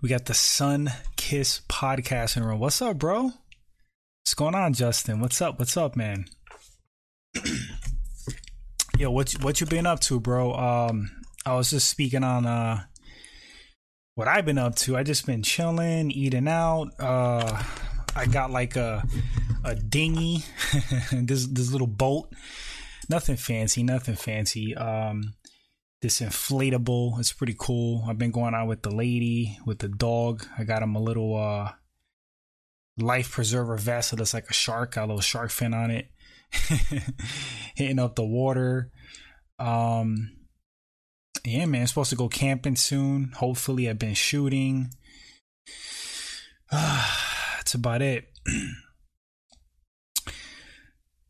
We got the Sun Kiss podcast in the room. What's up, bro? What's going on, Justin? What's up? What's up, man? Yo, what what you been up to, bro? Um, I was just speaking on uh what I've been up to. I just been chilling, eating out. Uh, I got like a a dinghy, this this little boat. Nothing fancy, nothing fancy. Um, this inflatable. It's pretty cool. I've been going out with the lady, with the dog. I got him a little uh life preserver vest that looks like a shark, got a little shark fin on it. Hitting up the water. Um yeah, man, I'm supposed to go camping soon. Hopefully I've been shooting. That's about it.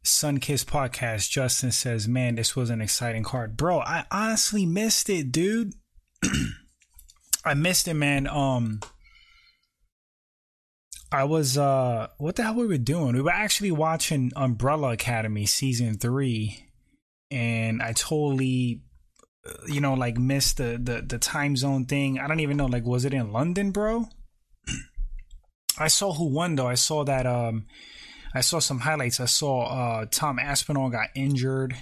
Sunkiss podcast. Justin says, "Man, this was an exciting card, bro. I honestly missed it, dude. I missed it, man. Um, I was uh, what the hell were we doing? We were actually watching Umbrella Academy season three, and I totally, uh, you know, like missed the the the time zone thing. I don't even know, like, was it in London, bro? I saw who won though. I saw that um." I saw some highlights. I saw uh, Tom Aspinall got injured.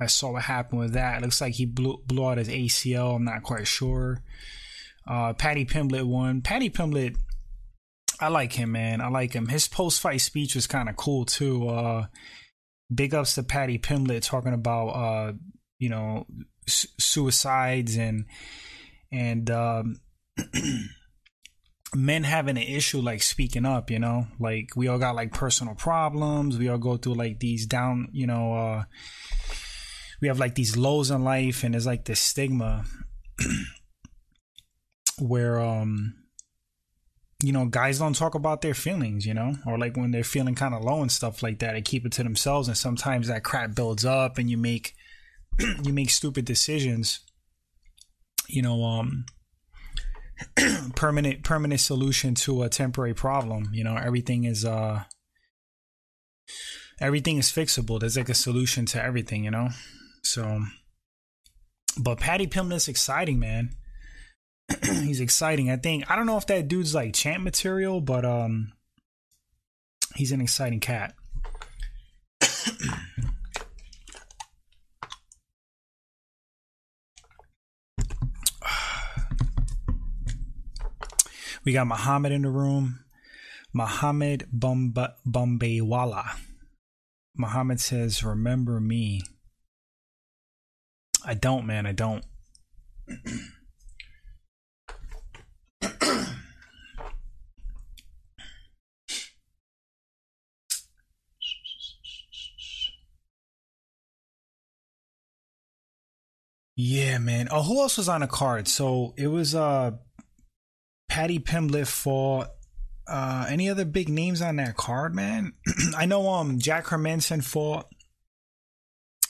I saw what happened with that. It looks like he blew, blew out his ACL. I'm not quite sure. Uh, Paddy Pimblett won. Paddy Pimblett, I like him, man. I like him. His post fight speech was kind of cool too. Uh, big ups to Paddy Pimblett talking about uh, you know su- suicides and and um, men having an issue like speaking up, you know, like we all got like personal problems. We all go through like these down, you know, uh, we have like these lows in life and there's like this stigma where, um, you know, guys don't talk about their feelings, you know, or like when they're feeling kind of low and stuff like that, they keep it to themselves. And sometimes that crap builds up and you make, you make stupid decisions, you know, um, permanent permanent solution to a temporary problem. You know, everything is uh everything is fixable. There's like a solution to everything, you know? So but Paddy Pimblett's exciting, man. he's exciting. I think I don't know if that dude's like champ material, but um he's an exciting cat. We got Muhammad in the room. Muhammad Bumba, Bumbaywala. Muhammad says, Remember me. I don't, man. I don't. yeah, man. Oh, who else was on a card? So it was uh Paddy Pimblett fought. Uh, any other big names on that card, man? I know um Jack Hermansson fought.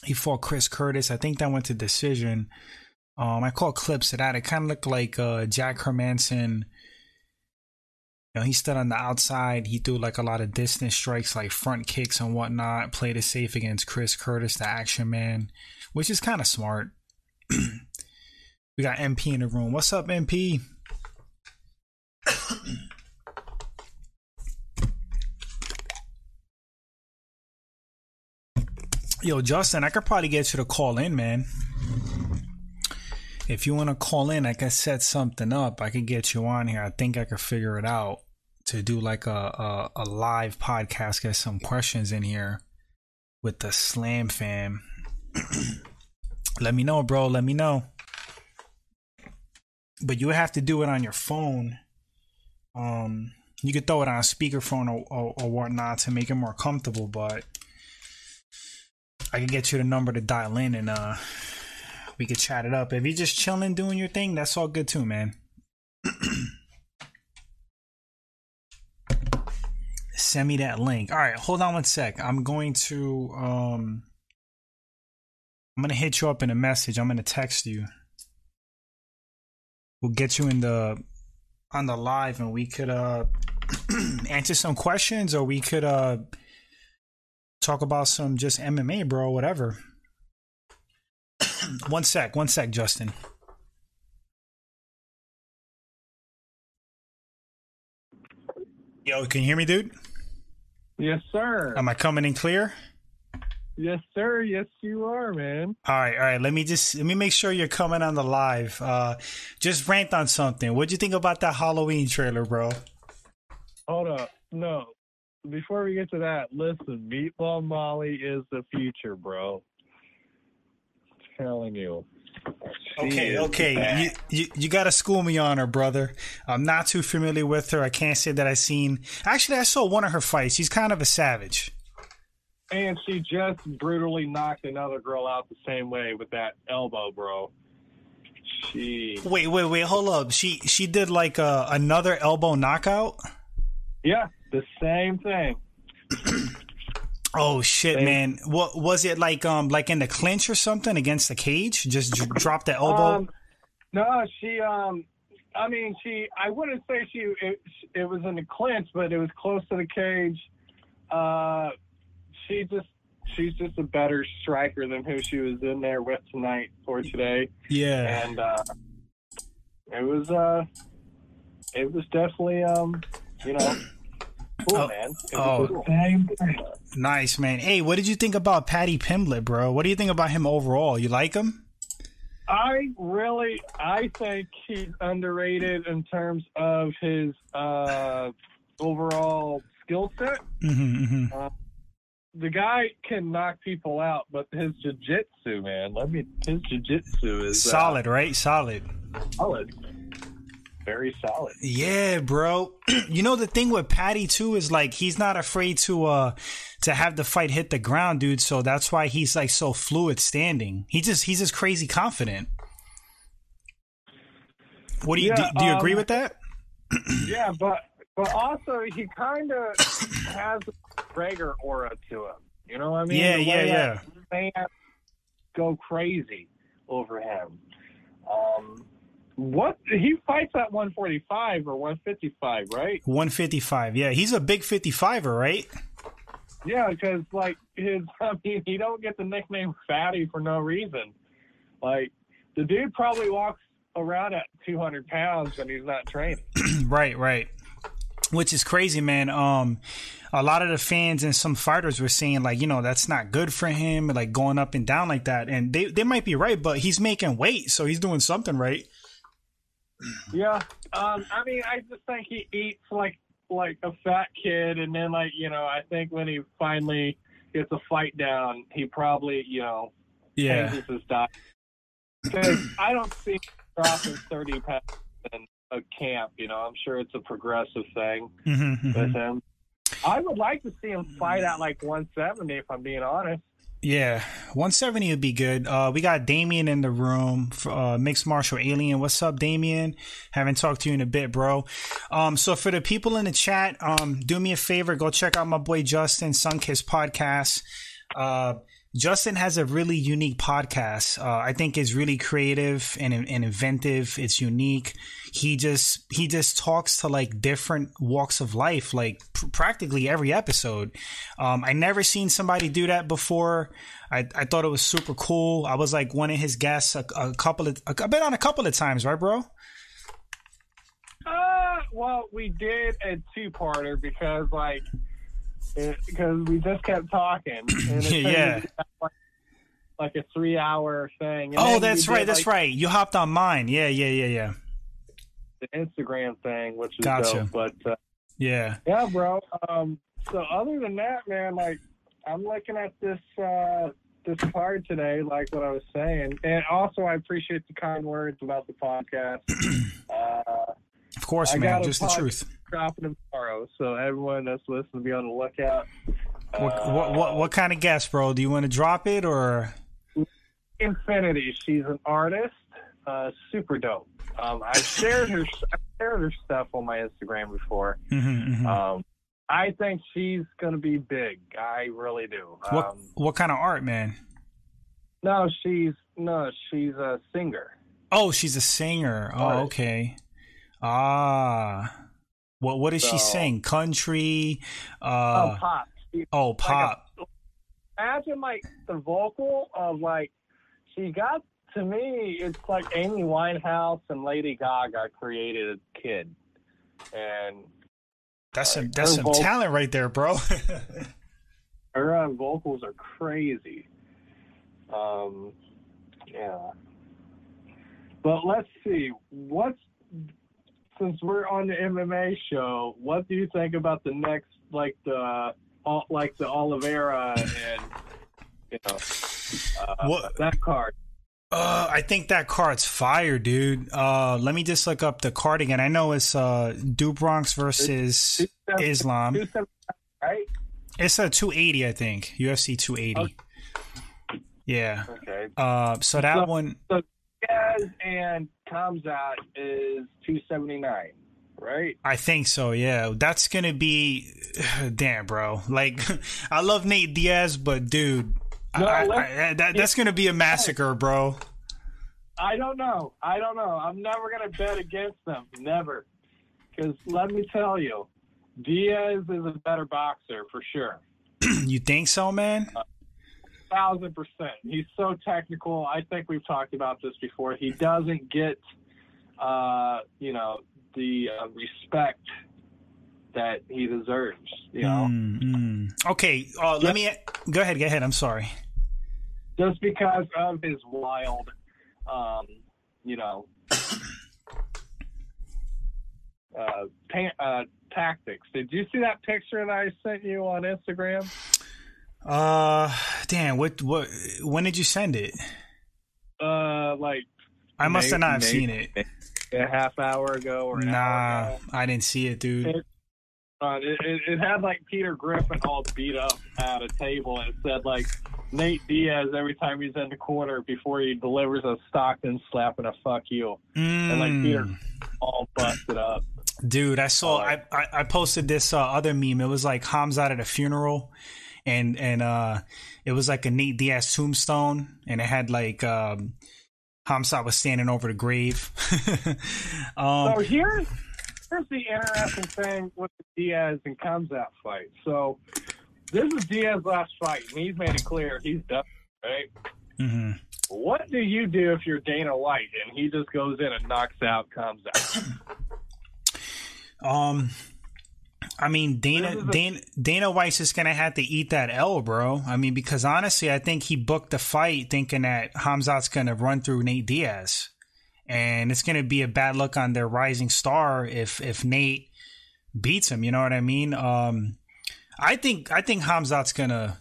He fought Chris Curtis. I think that went to decision. Um, I caught clips of that. It kind of looked like uh, Jack Hermansson. You know, he stood on the outside. He threw like a lot of distance strikes, like front kicks and whatnot. Played it safe against Chris Curtis, the action man, which is kind of smart. we got MP in the room. What's up, MP? Yo, Justin, I could probably get you to call in, man. If you want to call in, I can set something up. I can get you on here. I think I could figure it out to do like a, a, a live podcast, get some questions in here with the Slam fam. Let me know, bro. Let me know. But you have to do it on your phone um, you could throw it on a speakerphone or, or, or whatnot to make it more comfortable, but I can get you the number to dial in and uh we could chat it up. If you're just chilling doing your thing, that's all good too, man. Send me that link. All right, hold on one sec. I'm going to um I'm gonna hit you up in a message. I'm gonna text you. We'll get you in the on the live and we could uh answer some questions or we could uh talk about some just MMA, bro, whatever. one sec, one sec, Justin. Yo, can you hear me, dude? Yes, sir. Am I coming in clear? Yes, sir. Yes, you are, man. All right, all right. Let me just let me make sure you're coming on the live. Uh, just rant on something. What'd you think about that Halloween trailer, bro? Hold up. No. Before we get to that, listen, Meatball Molly is the future, bro. I'm telling you. She Okay, okay. You, you you gotta school me on her, brother. I'm not too familiar with her. I can't say that I've seen. Actually, I saw one of her fights. She's kind of a savage. And she just brutally knocked another girl out the same way with that elbow, bro. She. Wait, wait, wait. Hold up. She she did like a, another elbow knockout. Yeah, the same thing. Oh shit, Same. man! What was it like? Um, like in the clinch or something against the cage? Just dr- drop the elbow. Um, no, she. Um, I mean, she. I wouldn't say she. It, it was in the clinch, but it was close to the cage. Uh, she just. She's just a better striker than who she was in there with tonight or today, yeah. and uh, it was. Uh, it was definitely. Um, you know. Cool, Oh, man. Oh. was the same thing. Nice, man. Hey, what did you think about Paddy Pimblett, bro? What do you think about him overall? You like him? I really, I think he's underrated in terms of his uh, overall skill set. Mm-hmm, mm-hmm. The guy can knock people out, but his jiu-jitsu, man, let me. His jiu-jitsu is uh, Solid, right? Solid. solid, very solid. Yeah, bro. you know the thing with Paddy too is like he's not afraid to uh to have the fight hit the ground, dude. So that's why he's like so fluid standing. He just he's just crazy confident. What do you do, Yeah, do you agree um, with that? Yeah, but but also he kind of has a Gregor aura to him. You know what I mean? Yeah, yeah, yeah. Fans go crazy over him. Um, what he fights at 145 or 155, right? 155. Yeah, he's a big 55er, right? Yeah, because like his, I mean, he don't get the nickname Fatty for no reason. Like the dude probably walks around at 200 pounds when he's not training. right, right. Which is crazy, man. Um, a lot of the fans and some fighters were saying like, you know, that's not good for him, like going up and down like that. And they they might be right, but he's making weight, so he's doing something right. Yeah, um, I mean, I just think he eats like like a fat kid, and then like you know, I think when he finally gets a fight down, he probably you know Yeah. changes his diet. Because I don't see dropping thirty pounds in a camp. You know, I'm sure it's a progressive thing Mm-hmm, with him. I would like to see him fight at like 170, if I'm being honest. Yeah, 170 would be good. Uh, we got Damien in the room, uh, mixed martial alien. What's up, Damien? Haven't talked to you in a bit, bro. Um, so for the people in the chat, um, do me a favor, go check out my boy Justin Sunkiss podcast. Uh, Justin has a really unique podcast. Uh, I think is really creative and, and inventive. It's unique. He just he just talks to like different walks of life, like pr- practically every episode. Um, I never seen somebody do that before. I, I thought it was super cool. I was like one of his guests a, a couple of I've been on a couple of times, right, bro? Uh, well, we did a two-parter because, like, because we just kept talking. And Yeah. Like, like a three-hour thing. And Oh, that's right. did, That's like, right. You hopped on mine. Yeah, yeah, yeah, yeah, The Instagram thing, which is Gotcha. dope. But uh, yeah. yeah, bro. Um, so other than that, man, like, I'm looking at this uh this card today, like what I was saying, and also I appreciate the kind words about the podcast. uh, Of course, I man. Just the truth. dropping tomorrow, so everyone that's listening, be on the lookout. What, Uh, what what what kind of guest, bro? Do you want to drop it or? Infinity. She's an artist. Uh, super dope. Um, I've shared her. I've shared her stuff on my Instagram before. Mhm, mhm. Um, I think she's gonna be big. I really do. what Um, what kind of art, man? no, she's no, she's a singer. Oh, she's a singer. Oh, okay. Ah, what what does she saying? Country. oh, Uh, pop. She- oh, like a- pop. imagine like the vocal of like she got to me. It's like Amy Winehouse and Lady Gaga created a kid, and That's some that's some vocal- talent right there, bro. Her uh, vocals are crazy. Um, yeah. But let's see. What's since we're on the MMA show? What do you think about the next, like the, all like the Oliveira and you know uh, What- that card? Uh, I think that card's fire, dude. Uh, let me just look up the card again. I know it's uh, Du Bronx versus Islam. Right. It's a 280, I think. UFC 280. Okay. Yeah. Okay. Uh, so that So- one, Diaz and Khamzat is 279, right? I think so. Yeah, that's gonna be, damn, bro. Like, I love Nate Diaz, but dude, No, I, I, I- that, that's gonna be a massacre, bro. I don't know. I don't know. I'm never to bet against them. Never. Because let me tell you, Diaz is a better boxer for sure. you think so, man? Uh, Thousand percent. He's so technical. I think we've talked about this before. He doesn't get, uh, you know, the uh, respect that he deserves. You know, Mm, mm. Okay, uh, let me go ahead. Go ahead. I'm sorry. just because of his wild, um, you know, uh, pa- uh, tactics. Did you see that picture that I sent you on Instagram? Uh, damn. What? What? When did you send it? Uh, like I must have not Maybe- seen it. a half hour ago or an hour Nah, ago. I didn't see it, dude. It- Uh, it, it, it had like Peter Griffin all beat up at a table, and it said like Nate Diaz every time he's in the corner before he delivers a Stockton slapping a fuck you, and like Peter Mm. all busted up. Dude, I saw. Oh. I, I I posted this uh, other meme. It was like Hamzat at a funeral, and and uh, it was like a Nate Diaz tombstone, and it had like um, Hamzat was standing over the grave. um, So here's here's the interesting thing with the Diaz and Khamzat fight. So this is Diaz's last fight, and he's made it clear he's done. Right? Mm-hmm. What do you do if you're Dana White and he just goes in and knocks out Khamzat? Um, I mean, Dana is Dana Dana White's just gonna have to eat that L, bro. I mean, because honestly, I think he booked the fight thinking that Hamzat's gonna run through Nate Diaz, and it's gonna be a bad look on their rising star if if Nate beats him. You know what I mean? Um, I think I think Hamzat's gonna.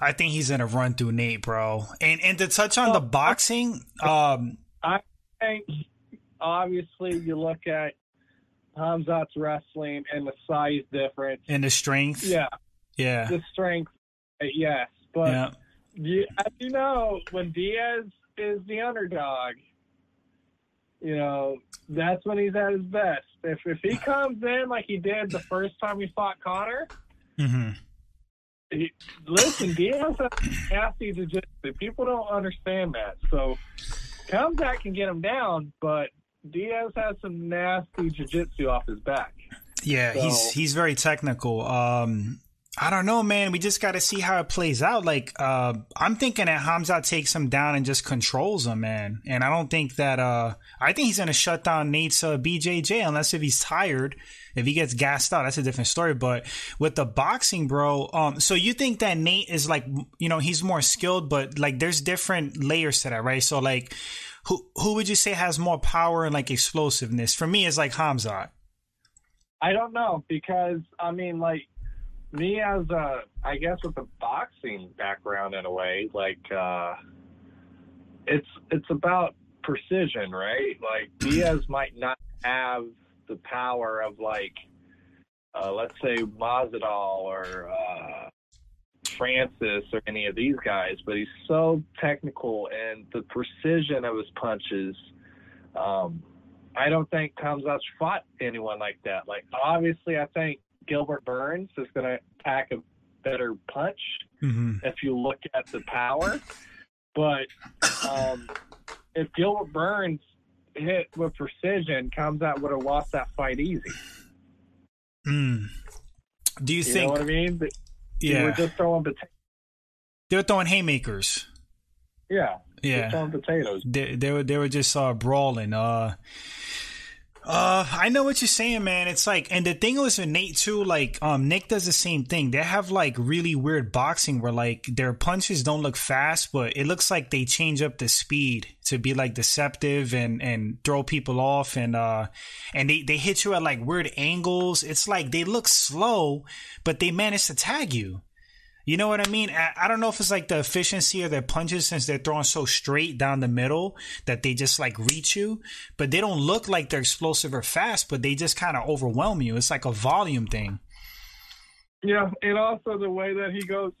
I think he's gonna run through Nate, bro. And and to touch on the boxing, um, I think obviously you look at Hamzat's wrestling and the size difference. and the strength, Yeah, yeah, the strength, yes, but yeah. you, as you know, when Diaz is the underdog, you know that's when he's at his best. If if he comes in like he did the first time he fought Conor, hmm he, listen, Diaz has nasty jiu-jitsu. People don't understand that. So Khamzat can get him down, but Diaz has some nasty jiu-jitsu off his back. Yeah, he's he's very technical. Um, I don't know, man. We just got to see how it plays out. Like, uh, I'm thinking that Hamza takes him down and just controls him, man. And I don't think that. Uh, I think he's gonna shut down Nate's uh, BJJ unless if he's tired. If he gets gassed out, that's a different story. But with the boxing, bro. Um, so you think that Nate is like, you know, he's more skilled, but like, there's different layers to that, right? So like, who who would you say has more power and like explosiveness? For me, it's like Hamza. I don't know because I mean, like me as a, I guess with a boxing background in a way, like uh, it's it's about precision, right? Like Diaz might not have the power of like, uh, let's say Masvidal or uh, Francis or any of these guys, but he's so technical and the precision of his punches. Um, I don't think Khamzat's fought anyone like that. Like obviously, I think Gilbert Burns is going to pack a better punch hmm if you look at the power. But um, if Gilbert Burns hit with precision, Kamzat would have lost that fight easy. Mm. Do you, You think? know what I mean? Yeah, were just throwing potatoes. They were throwing haymakers. Yeah, Yeah, just throwing potatoes. they they were they were just uh, brawling. Uh, Uh, I know what you're saying, man. It's like, and the thing was with Nate too. Like, um, Nick does the same thing. They have like really weird boxing where like their punches don't look fast, but it looks like they change up the speed to be like deceptive and and throw people off, and uh, and they they hit you at like weird angles. It's like they look slow, but they manage to tag you. You know what I mean? I, don't know if it's like the efficiency of their punches since they're throwing so straight down the middle that they just like reach you, but they don't look like they're explosive or fast, but they just kind of overwhelm you. It's like a volume thing. Yeah, and also the way that he goes,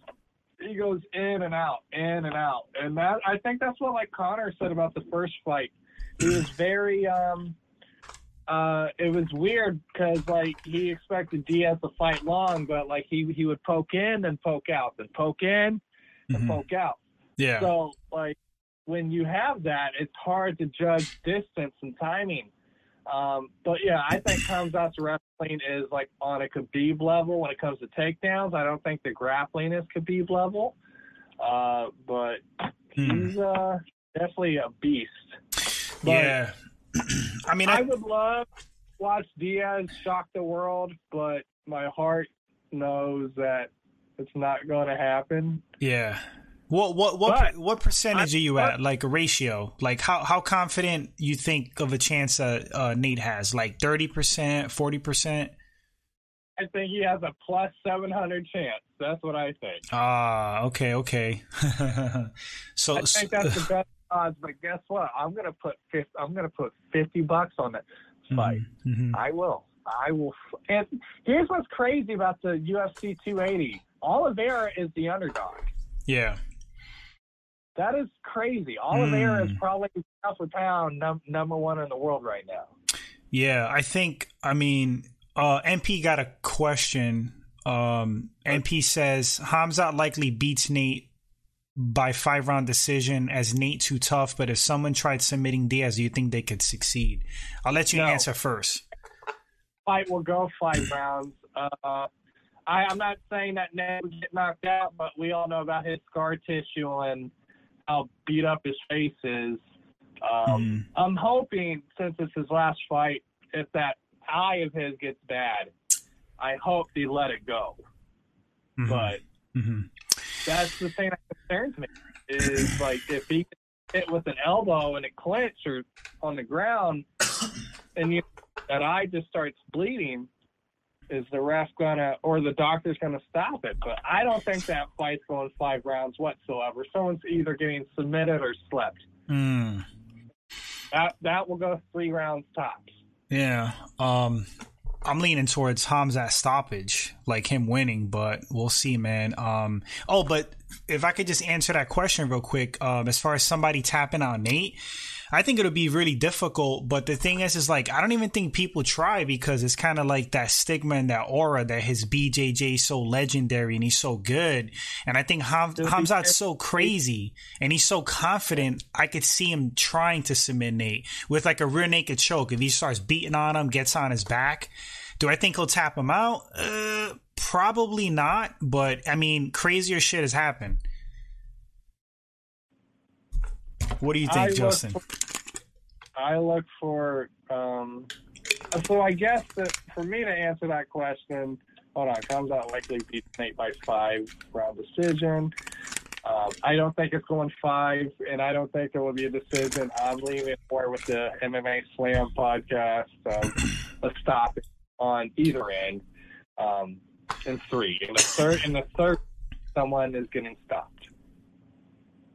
he goes in and out, in and out, and that I think that's what like Conor said about the first fight. He was very um uh, it was weird because like he expected Diaz to fight long, but like he he would poke in and poke out, and poke in and mm-hmm. poke out. Yeah. So like when you have that, it's hard to judge distance and timing. Um, but yeah, I think Khamzat's wrestling is like on a Khabib level when it comes to takedowns. I don't think the grappling is Khabib level, uh, but hmm. he's uh, definitely a beast. But, yeah. I mean, I, I would love to watch Diaz shock the world, but my heart knows that it's not going to happen. Yeah. What what what but, what percentage I, are you at? Like a ratio? Like how how confident you think of a chance that uh, Nate has? Like thirty percent, forty percent? I think he has a plus seven hundred chance. That's what I think. Ah, okay, okay. so I think that's the best odds, but guess what? I'm gonna put 50, I'm gonna put fifty bucks on that fight. Mm-hmm. mm-hmm. I will. I will. And here's what's crazy about the UFC 280. Oliveira is the underdog. Yeah. That is crazy. Oliveira mm. is probably pound for pound num- number one in the world right now. Yeah, I think. I mean, uh, MP got a question. Um, MP says Khamzat likely beats Nate by five round decision as Nate too tough, but if someone tried submitting Diaz, do you think they could succeed? I'll let you no. answer first. Fight will go five rounds. Uh, I, am not saying that Nate would get knocked out, but we all know about his scar tissue and how beat up his face is. Um, mm. I'm hoping, since it's his last fight, if that eye of his gets bad, I hope they let it go. Mm-hmm. But mm-hmm that's the thing that concerns me is like if he hit with an elbow and it clinch or on the ground and you that eye just starts bleeding. Is the ref gonna or the doctor's gonna stop it? But i don't think that fight's going five rounds whatsoever. Someone's either getting submitted or slept. Mm. that that will go three rounds tops. Yeah um I'm leaning towards Khamzat stoppage, like him winning, but we'll see, man. Um, oh, but if I could just answer that question real quick, um, as far as somebody tapping out Nate, I think it'll be really difficult. But the thing is, is like I don't even think people try because it's kind of like that stigma and that aura that his BJJ is so legendary and he's so good. And I think Ham- Khamzat's so crazy and he's so confident. I could see him trying to submit Nate with like a rear naked choke. If he starts beating on him, gets on his back. Do I think he'll tap him out? Uh, probably not. But I mean, crazier shit has happened. What do you think, I Justin? Look for, I look for. Um, so I guess that for me to answer that question, hold on, Khamzat likely beat Nate by five round decision. Um, I don't think it's going five, and I don't think it will be a decision. I'm leaving more with the MMA Slam podcast. Um, let's stop it on either end. Um, in three, in the third, in the third, someone is getting stopped.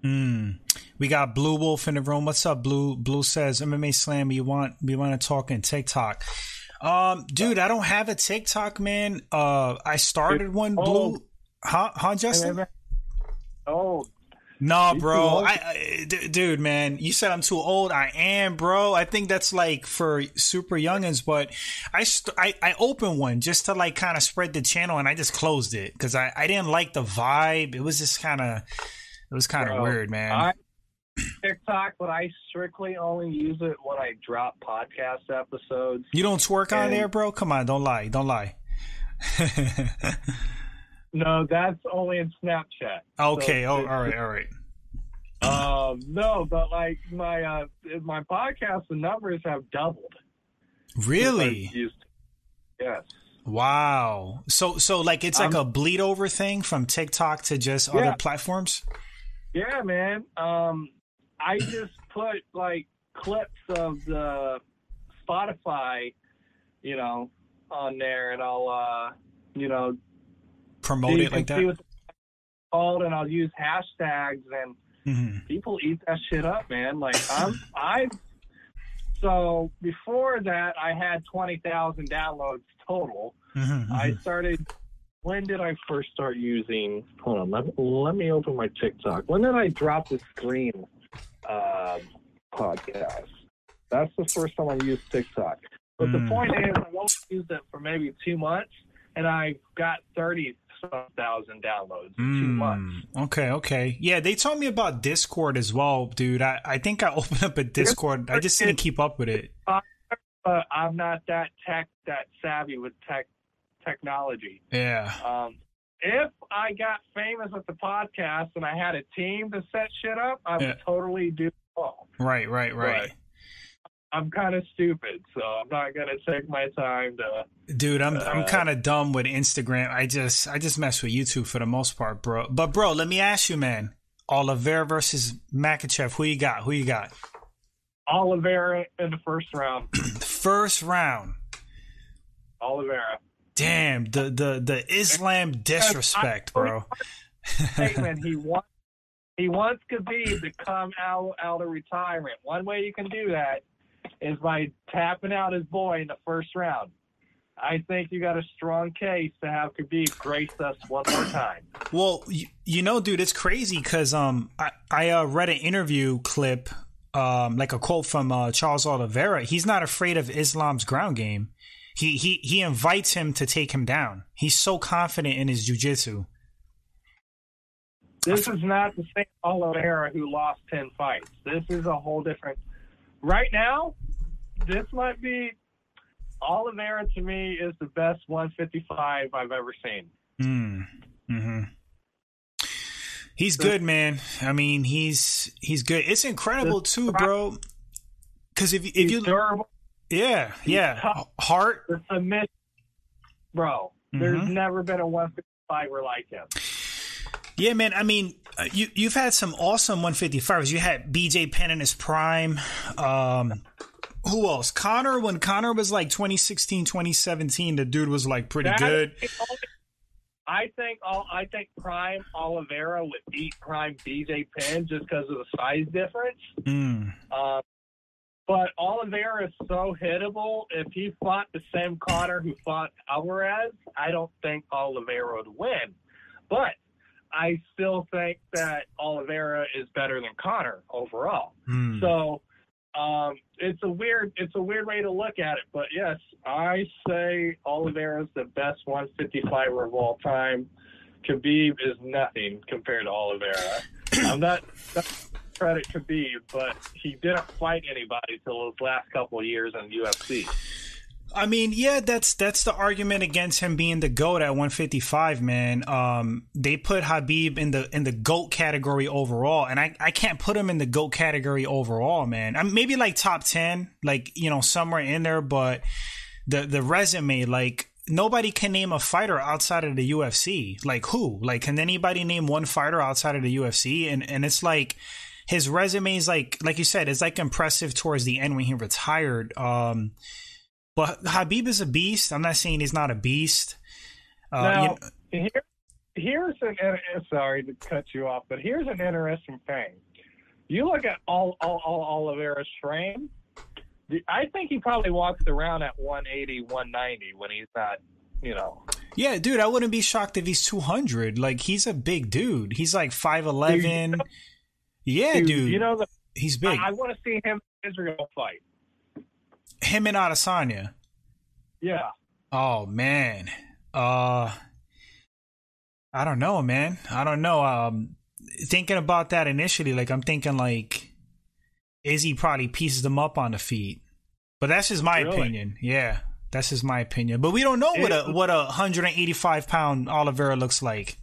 Hmm. We got Blue Wolf in the room. What's up, Blue? Blue says MMA Slam. You want we want to talk in TikTok. Um, dude, I don't have a TikTok, man. Uh, I started one. Blue, huh? Huh, Justin? Oh, no, bro. I, I d- dude, man, you said I'm too old. I am, bro. I think that's like for super youngins, but I st- I, I opened one just to like kind of spread the channel, and I just closed it because I I didn't like the vibe. It was just kind of it was kind of weird, man. I, TikTok, but I strictly only use it when I drop podcast episodes. You don't twerk and, on there, bro? Come on, don't lie, don't lie. no, that's only in Snapchat. Okay, so oh, all right, all right. Um, no, but like my uh, my podcast, the numbers have doubled. Really? Yes. Wow. So so like it's like um, a bleed over thing from TikTok to just yeah. other platforms? Yeah, man. Um I just put like clips of the Spotify, you know, on there and I'll uh you know promote it like that. Called and I'll use hashtags and mm-hmm. people eat that shit up, man. Like I'm I've so before that I had twenty thousand downloads total. Mm-hmm, I mm-hmm. started. When did I first start using? Hold on, let, let me open my TikTok. When did I drop the screen uh, podcast? That's the first time I used TikTok. But mm. the point is, I only used it for maybe two months, and I got thirty thousand downloads in mm. two months. Okay, okay, yeah. They told me about Discord as well, dude. I, I think I opened up a Discord. I just didn't keep up with it. Uh, I'm not that tech that savvy with tech technology. Yeah. Um, if I got famous with the podcast and I had a team to set shit up, I would yeah. totally do all. Right, right, right. But I'm kind of stupid, so I'm not gonna take my time to. Dude, I'm uh, I'm kind of dumb with Instagram. I just I just mess with YouTube for the most part, bro. But bro, let me ask you, man. Oliveira versus Makhachev. Who you got? Who you got? Oliveira in the first round. first round. Oliveira. Damn the the the Islam disrespect, bro. Statement. he wants he wants Khabib to come out out of retirement. One way you can do that is by tapping out his boy in the first round. I think you got a strong case to have Khabib grace us one more time. Well, you, you know, dude, it's crazy because um, I I uh, read an interview clip, um, like a quote from uh, Charles Oliveira. He's not afraid of Islam's ground game. He he he invites him to take him down. He's so confident in his jujitsu. This is not the same Oliveira who lost ten fights. This is a whole different. Right now, this might be Oliveira to me is the best 155 I've ever seen. Mm. Hmm. He's good, man. I mean, he's he's good. It's incredible too, bro. Because if if you durable, yeah, yeah. Heart. Submission. Bro, mm-hmm. there's never been a 155 like him. Yeah, man. I mean, uh, you you've had some awesome 155s. You had BJ Penn in his prime. Um, who else? Conor. When Conor was like 2016, 2017, the dude was like pretty that good. I think all I think Prime Oliveira would beat Prime BJ Penn just because of the size difference. Mm. Um, but Oliveira is so hittable. If he fought the same Conor who fought Alvarez, I don't think Oliveira would win. But I still think that Oliveira is better than Conor overall. Mm. So um, it's a weird it's a weird way to look at it. But yes, I say Oliveira is the best 155er of all time. Khabib is nothing compared to Oliveira. I'm not, not credit Khabib, but he didn't fight anybody till his last couple years in UFC. I mean, yeah, that's that's the argument against him being the goat at 155, man. Um, they put Khabib in the in the goat category overall, and I, I can't put him in the goat category overall, man. I'm maybe like top 10, like you know somewhere in there, but the the resume, like nobody can name a fighter outside of the UFC. Like who? Like can anybody name one fighter outside of the UFC? And and it's like his resume is like like you said, it's like impressive towards the end when he retired. Um, but Khabib is a beast. I'm not saying he's not a beast. Uh, now, you know, here, here's an sorry to cut you off, but here's an interesting thing. You look at all, all, all Oliveira's frame. I think he probably walks around at 180, 190 when he's not, you know. Yeah, dude, I wouldn't be shocked if he's 200. Like he's a big dude. He's like 5'11. Yeah, dude. dude you know, the, he's big. I, I want to see him Israel fight. Him and Adesanya. Yeah. Oh man. Uh I don't know, man. I don't know. Um thinking about that initially, like I'm thinking like Izzy probably pieces them up on the feet. But that's just my really? opinion. Yeah. That's just my opinion. But we don't know what a what a hundred and eighty five pound Oliveira looks like.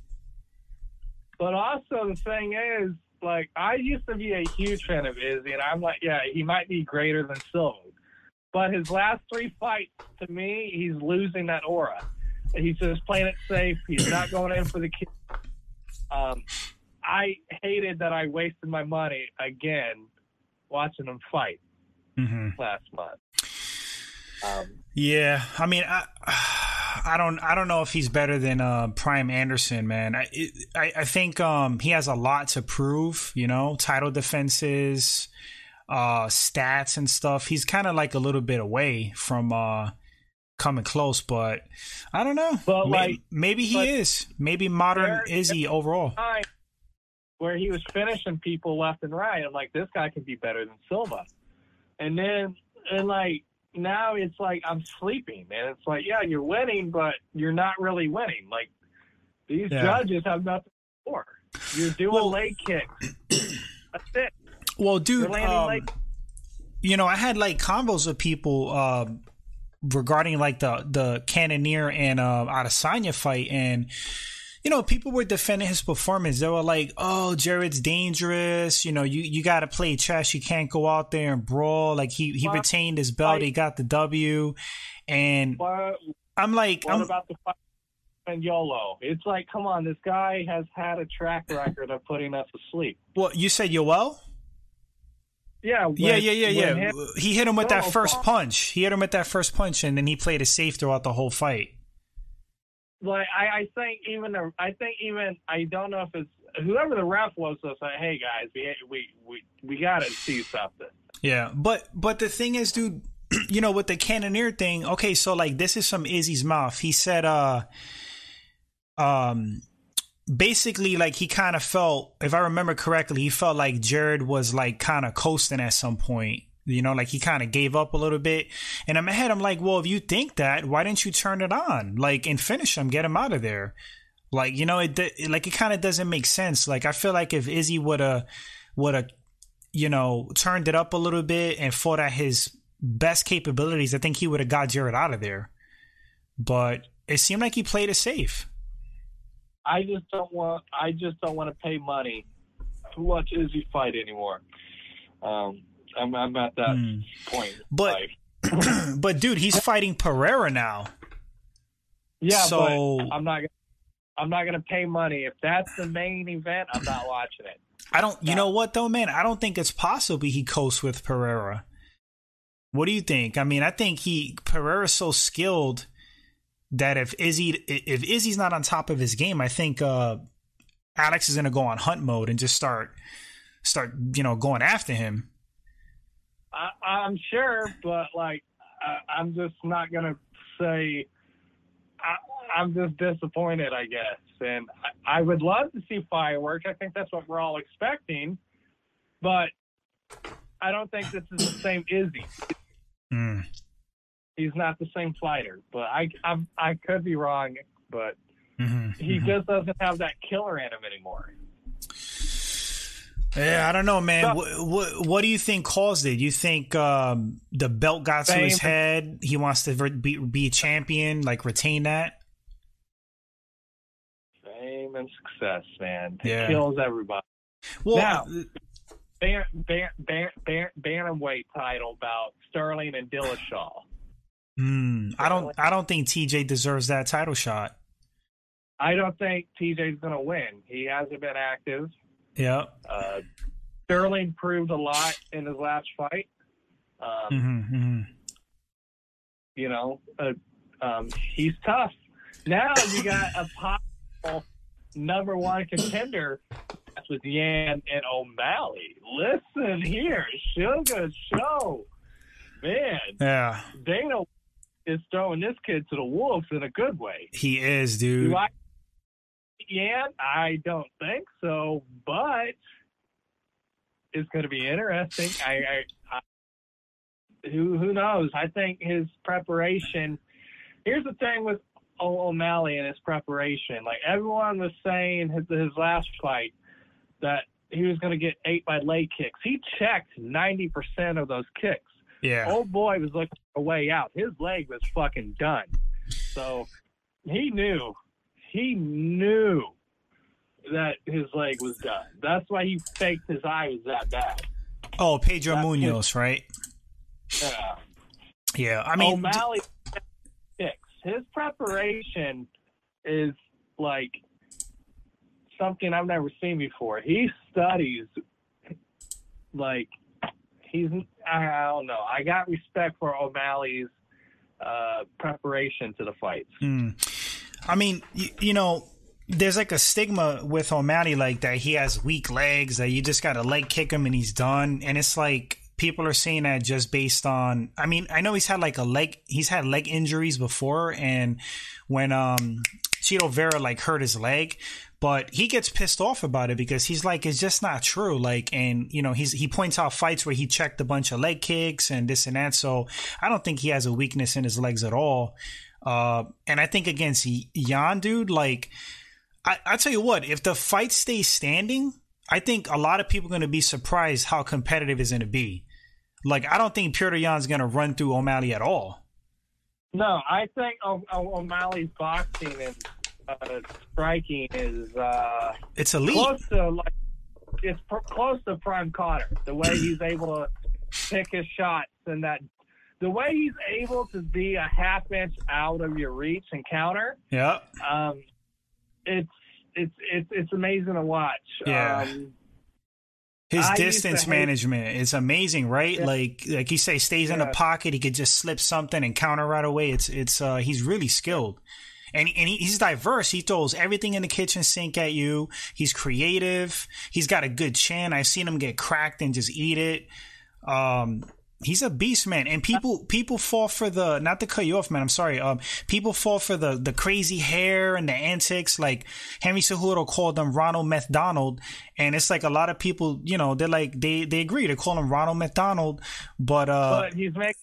But also the thing is, like I used to be a huge fan of Izzy, and I'm like, yeah, he might be greater than Silva. But his last three fights, to me, he's losing that aura. He's just playing it safe. He's not going in for the kill. Um, I hated that I wasted my money again watching him fight hmm last month. Um, Yeah, I mean, I, I don't, I don't know if he's better than uh, Prime Anderson, man. I, I, I think um, he has a lot to prove. You know, title defenses, uh, stats and stuff. He's kind of like a little bit away from uh, coming close, but I don't know. But, May- like- maybe he is. Maybe modern Izzy overall. where he was finishing people left and right. I'm like, this guy could be better than Silva. And then, and like, now it's like I'm sleeping, and It's like, yeah, you're winning, but you're not really winning. Like, these Yeah. judges have nothing for. You're doing Well- leg kicks. That's it. Well, dude, um, you know, I had like combos with people uh, regarding like the the Cannonier and uh, Adesanya fight, and you know, people were defending his performance. They were like, "Oh, Jared's dangerous. You know, you you got to play chess. You can't go out there and brawl." Like he he retained his belt. He got the W, and What, I'm like, what I'm, about the fight and Yoel? It's like, come on, this guy has had a track record of putting us to sleep. well, you said Yoel. Yeah, when- Yeah, yeah, yeah, yeah. him- he hit him with that first punch. He hit him with that first punch, and then he played it safe throughout the whole fight. Like I, I think even I think even I don't know if it's whoever the ref was was like, hey guys, we we we we gotta see something. Yeah, but but the thing is, dude, you know, with the Cannonier thing, okay, so like this is from Izzy's mouth. He said, uh, um, basically, like he kind of felt, if I remember correctly, he felt like Jared was like kind of coasting at some point. You know, like he kind of gave up a little bit. And in my head, I'm like, well, if you think that, why didn't you turn it on, like, and finish him, get him out of there? Like, you know, it, it like it kind of doesn't make sense. Like, I feel like if Izzy would have would have you know, turned it up a little bit and fought at his best capabilities, I think he would have got Jared out of there. But it seemed like he played it safe. I just don't want I just don't want to pay money to watch Izzy fight anymore. Um, I'm I'm at that Hmm. point. But- but dude, he's fighting Pereira now. yeah, so- but I'm not gonna I'm not gonna pay money if that's the main event. I'm not watching it. I don't. You know what though, man? I don't think it's possible he coasts with Pereira. What do you think? I mean, I think he Pereira's so skilled that if Izzy if Izzy's not on top of his game, I think uh Alex is gonna go on hunt mode and just start start you know going after him. I, I'm sure, but like, I, I'm just not gonna say. I, I'm just disappointed, I guess, and I, I would love to see fireworks. I think that's what we're all expecting, but I don't think this is the same Izzy. Mm. He's not the same fighter, but I I'm, I could be wrong, but hmm he just doesn't have that killer in him anymore. Yeah, I don't know, man. So- what, what what do you think caused it? You think um, the belt got to his head? He wants to be be a champion, like retain that. Fame and success, man, it kills everybody. Well, Now- ban, ban, ban, ban, bantamweight title bout Sterling and Dillashaw. hmm, I don't I don't think TJ deserves that title shot. I don't think TJ's going to win. He hasn't been active. Yeah. Uh, Sterling proved a lot in his last fight. Um, hmm hmm You know, uh, um, he's tough. Now you got a possible number one contender. That's with Yan and O'Malley. Listen here, Sugar Show. Man, Yeah, Dana is throwing this kid to the wolves in a good way. he is, dude. Do I? Yeah, I don't think so, but it's going to be interesting. I, I, I, who who knows? I think his preparation. Here's the thing with O'Malley and his preparation. Like everyone was saying, his his last fight that he was going to get eight by leg kicks. He checked ninety percent of those kicks yeah. old boy was looking for a way out. His leg was fucking done. So he knew, he knew that his leg was done. That's why he faked his eye was that bad. Oh, Pedro That- Munhoz, right? Yeah. Yeah, I mean, O'Malley. His preparation is like something I've never seen before. He studies like he's I don't know. I got respect for O'Malley's uh, preparation to the fights. Mm. I mean, you, you, know, there's like a stigma with O'Malley like that he has weak legs that you just got to leg kick him and he's done, and it's like people are saying that just based on I mean, I know he's had like a leg he's had leg injuries before and when um Chito Vera like hurt his leg, but he gets pissed off about it because he's like it's just not true. Like and you know he's he points out fights where he checked a bunch of leg kicks and this and that. So I don't think he has a weakness in his legs at all. Uh and I think against Yan dude like I I tell you what, if the fight stays standing, I think a lot of people are going to be surprised how competitive it's going to be. Like, I don't think Petr Yan's going to run through O'Malley at all. No, I think o- o- O'Malley's boxing and uh, striking is uh, it's elite. Close to like it's pr- close to Prime Cotter. The way he's able to pick his shots and that the way he's able to be a half inch out of your reach and counter. Yeah. Um, it's it's it's it's amazing to watch. Yeah. Um, his I distance management is amazing, right? Yeah. Like like you say, stays in the pocket. He could just slip something and counter right away. It's it's uh he's really skilled. And, and he, he's diverse. He throws everything in the kitchen sink at you. He's creative. He's got a good chin. I've seen him get cracked and just eat it. Um, he's a beast, man. And people people fall for the not to cut you off, man. I'm sorry. Um, people fall for the the crazy hair and the antics. Like Henry Cejudo called him Ronald McDonald, and it's like a lot of people, you know, they're like they they agree to call him Ronald McDonald, but uh, but he's making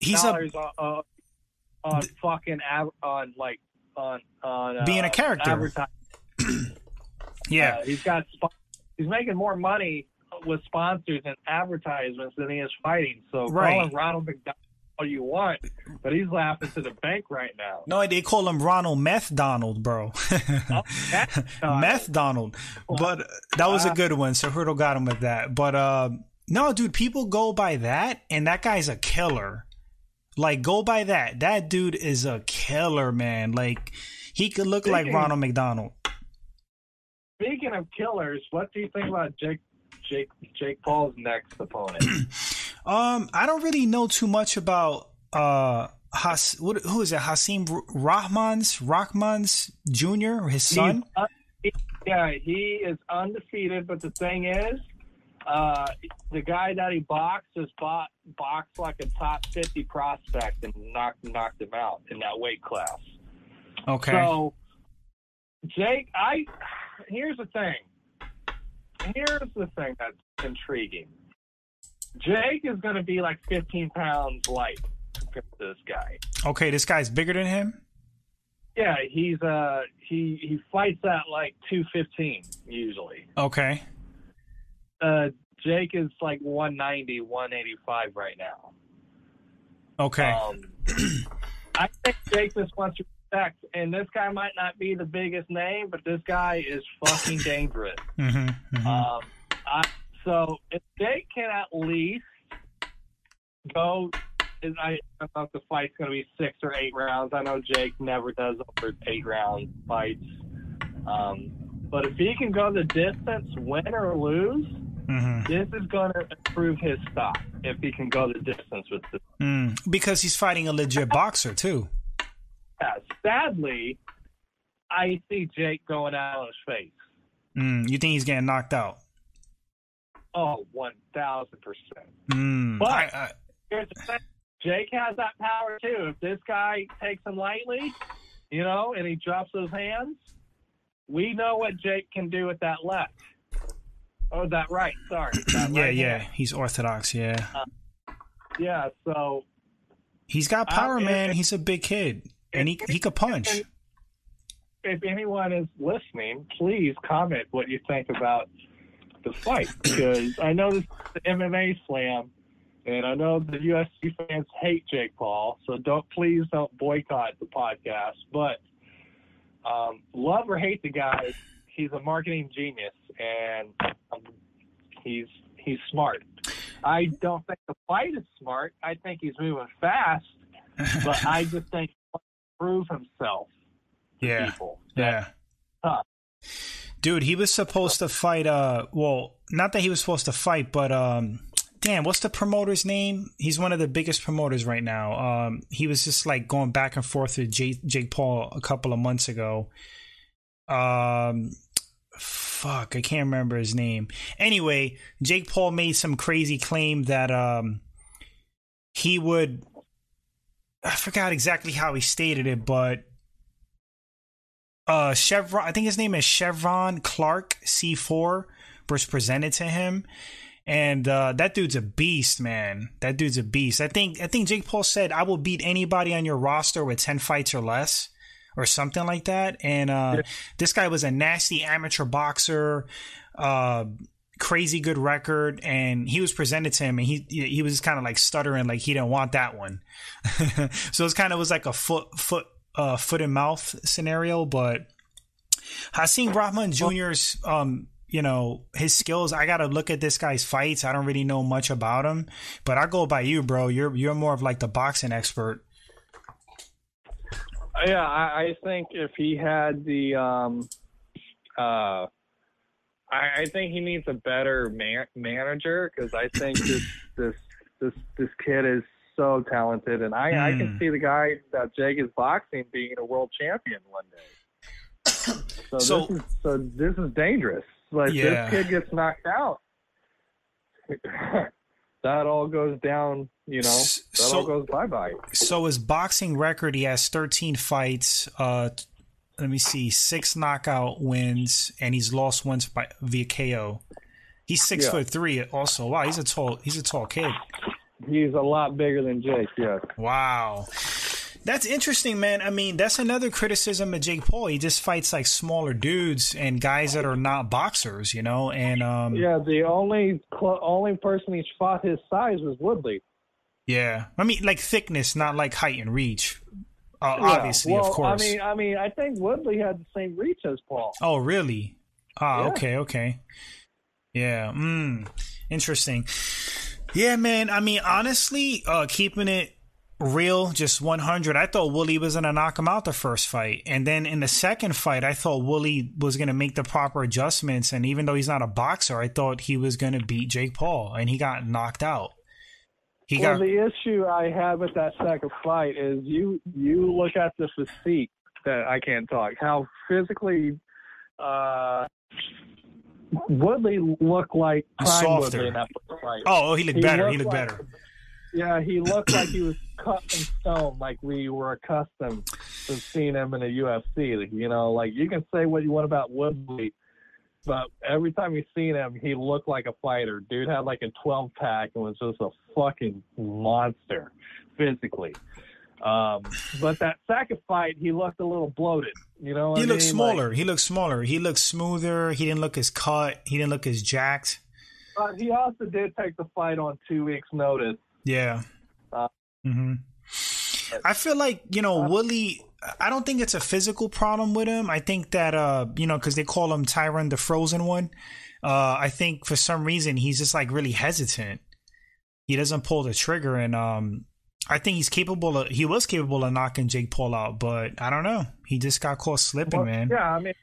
he's a dollars on, uh, on fucking av- on like on on uh, Being a character. yeah. Uh, he's got he's making more money with sponsors and advertisements than he is fighting. So Right. call him Ronald McDonald all you want, but he's laughing to the bank right now. No, they call him Ronald Meth Donald, bro. Meth Donald. Meth Donald. But uh, that was a good one. So Hurdle got him with that. But uh, no, dude, people go by that, and that guy's a killer. Like, go by that. That dude is a killer, man. Like, he could look like Ronald McDonald. Speaking of killers, what do you think about Jake Jake Jake Paul's next opponent? Um, I don't really know too much about uh Has what who is it? Hasim Rahman's Rahman's Jr. or his son? Un- yeah, he is undefeated, but the thing is, uh, the guy that he boxed is bought, boxed like a top 50 prospect and knocked, knocked him out in that weight class. Okay. So, Jake, I here's the thing. Here's the thing that's intriguing. Jake is going to be like 15 pounds light compared to this guy. okay, this guy's bigger than him? Yeah, he's uh he he fights at like 215 usually. Okay. Uh, Jake is like 190, 185 right now. Okay. Um, I think Jake just wants respect, and this guy might not be the biggest name, but this guy is fucking dangerous. hmm Um, I, so if Jake can at least go, I, I don't know if the fight's going to be six or eight rounds. I know Jake never does over eight round fights. Um, but if he can go the distance, win or lose, hmm this is going to improve his stock if he can go the distance with this. mm. Because he's fighting a legit boxer too. Yeah, sadly, I see Jake going out on his face. Mm. You think he's getting knocked out? Oh, 1,000%. Mm. But- I, I, Here's the thing Jake has that power too. If this guy takes him lightly, you know, and he drops those hands, we know what Jake can do with that left. Oh, that right. Sorry. That yeah, right yeah. hand. He's orthodox. Yeah. Yeah, so He's got power, Um, man. if- He's a big kid, and he he could punch. if- anyone is listening, please comment what you think about the fight because I know this is the MMA slam, and I know the UFC fans hate Jake Paul, so don't please don't boycott the podcast. But um, love or hate the guy, he's a marketing genius, and um, he's he's smart. I don't think the fight is smart. I think he's moving fast, but I just think prove himself to yeah, people. yeah. tough. Dude, he was supposed to fight. Uh, well, not that he was supposed to fight, but um, damn, what's the promoter's name? He's one of the biggest promoters right now. Um, he was just like going back and forth with Jake, Jake Paul a couple of months ago. Um, fuck, I can't remember his name. Anyway, Jake Paul made some crazy claim that um, he would. I forgot exactly how he stated it, but uh Cheavon I think his name is Cheavon Clarke C4 was presented to him. And uh that dude's a beast man. That dude's a beast. I think I think Jake Paul said I will beat anybody on your roster with 10 fights or less or something like that. And uh Yeah. this guy was a nasty amateur boxer uh crazy good record and he was presented to him and he he was kind of like stuttering like he didn't want that one so it's kind of was like a foot foot uh foot and mouth scenario but Hasim Rahman Jr.'s um you know his skills I got to look at this guy's fights I don't really know much about him but I go by you bro you're you're more of like the boxing expert Yeah, I, I think if he had the, um, uh, I, I think he needs a better man, manager because I think this this this this kid is so talented, and I, I can Hmm. see the guy that Jake is boxing being a world champion one day. So, So- this is so this is dangerous. Like Yeah. this kid gets knocked out, that all goes down. You know, that so- all goes bye bye. so his boxing record he has 13 fights uh let me see six knockout wins and he's lost once by via KO he's six Yeah. foot three also wow he's a tall he's a tall kid He's a lot bigger than Jake. Yeah. wow that's interesting man I mean that's another criticism of Jake Paul he just fights like smaller dudes and guys that are not boxers you know and um Yeah, the only cl- only person he's fought his size was Woodley. yeah I mean like thickness not like height and reach uh, Yeah, obviously well, of course I mean, I mean, I think Woodley had the same reach as Paul. Oh, really? Ah, Yeah. okay, okay. Yeah, mm, interesting. Yeah, man. I mean, honestly, uh, keeping it real, just 100, I thought Woodley was going to knock him out the first fight. And then in the second fight, I thought Woodley was going to make the proper adjustments. And even though he's not a boxer, I thought he was going to beat Jake Paul. And he got knocked out. He well, got. the issue I have with that second fight is you you look at the physique that I can't talk. How physically uh, Woodley looked like prime Softer. Woodley in that fight. Oh, oh, he looked He better. He looked looked like- better. Yeah, he looked like he was cut in stone, like we were accustomed to seeing him in the UFC. You know, like you can say what you want about Woodley, but every time you seen him, he looked like a fighter. Dude had like a 12 pack and was just a fucking monster physically. Um, but that second fight, he looked a little bloated. You know, He I looked mean? smaller. he looked smaller. He looked smoother. He didn't look as cut. He didn't look as jacked. Like, but he also did take the fight on two weeks' notice. Yeah. Uh, hmm I feel like you know Uh, Willie. I don't think it's a physical problem with him. I think that uh, you know, because they call him Tyron the Frozen One. Uh, I think for some reason he's just like really hesitant. He doesn't pull the trigger, and um, I think he's capable of. He was capable of knocking Jake Paul out, but I don't know. He just got caught slipping, Well, man. Yeah, I mean,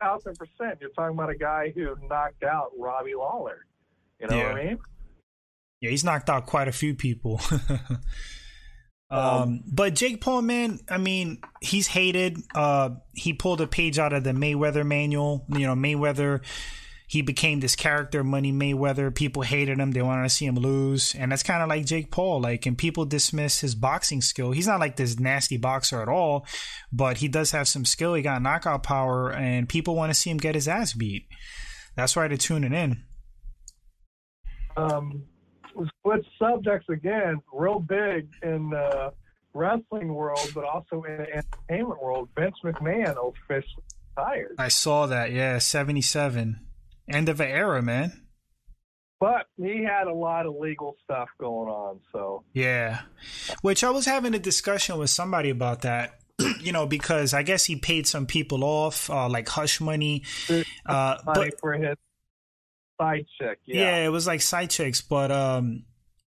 thousand percent. You're talking about a guy who knocked out Robbie Lawler. You know what I mean? Yeah, he's knocked out quite a few people. um, Um, but Jake Paul, man, I mean, he's hated. Uh, he pulled a page out of the Mayweather manual. You know, Mayweather. He became this character, Money Mayweather. People hated him. They wanted to see him lose, and that's kind of like Jake Paul. Like, and people dismiss his boxing skill. He's not like this nasty boxer at all, but he does have some skill. He got knockout power, and people want to see him get his ass beat. That's why they're tuning in. Um, switch subjects again, real big in the wrestling world, but also in the entertainment world. Vince McMahon officially retired, I saw that. Yeah, seventy-seven. End of an era, man. but he had a lot of legal stuff going on. So Yeah. Which I was having a discussion with somebody about that. you know, because I guess he paid some people off, uh, like hush money. Uh, money but for his side chick. Yeah. yeah, it was like side chicks, but um,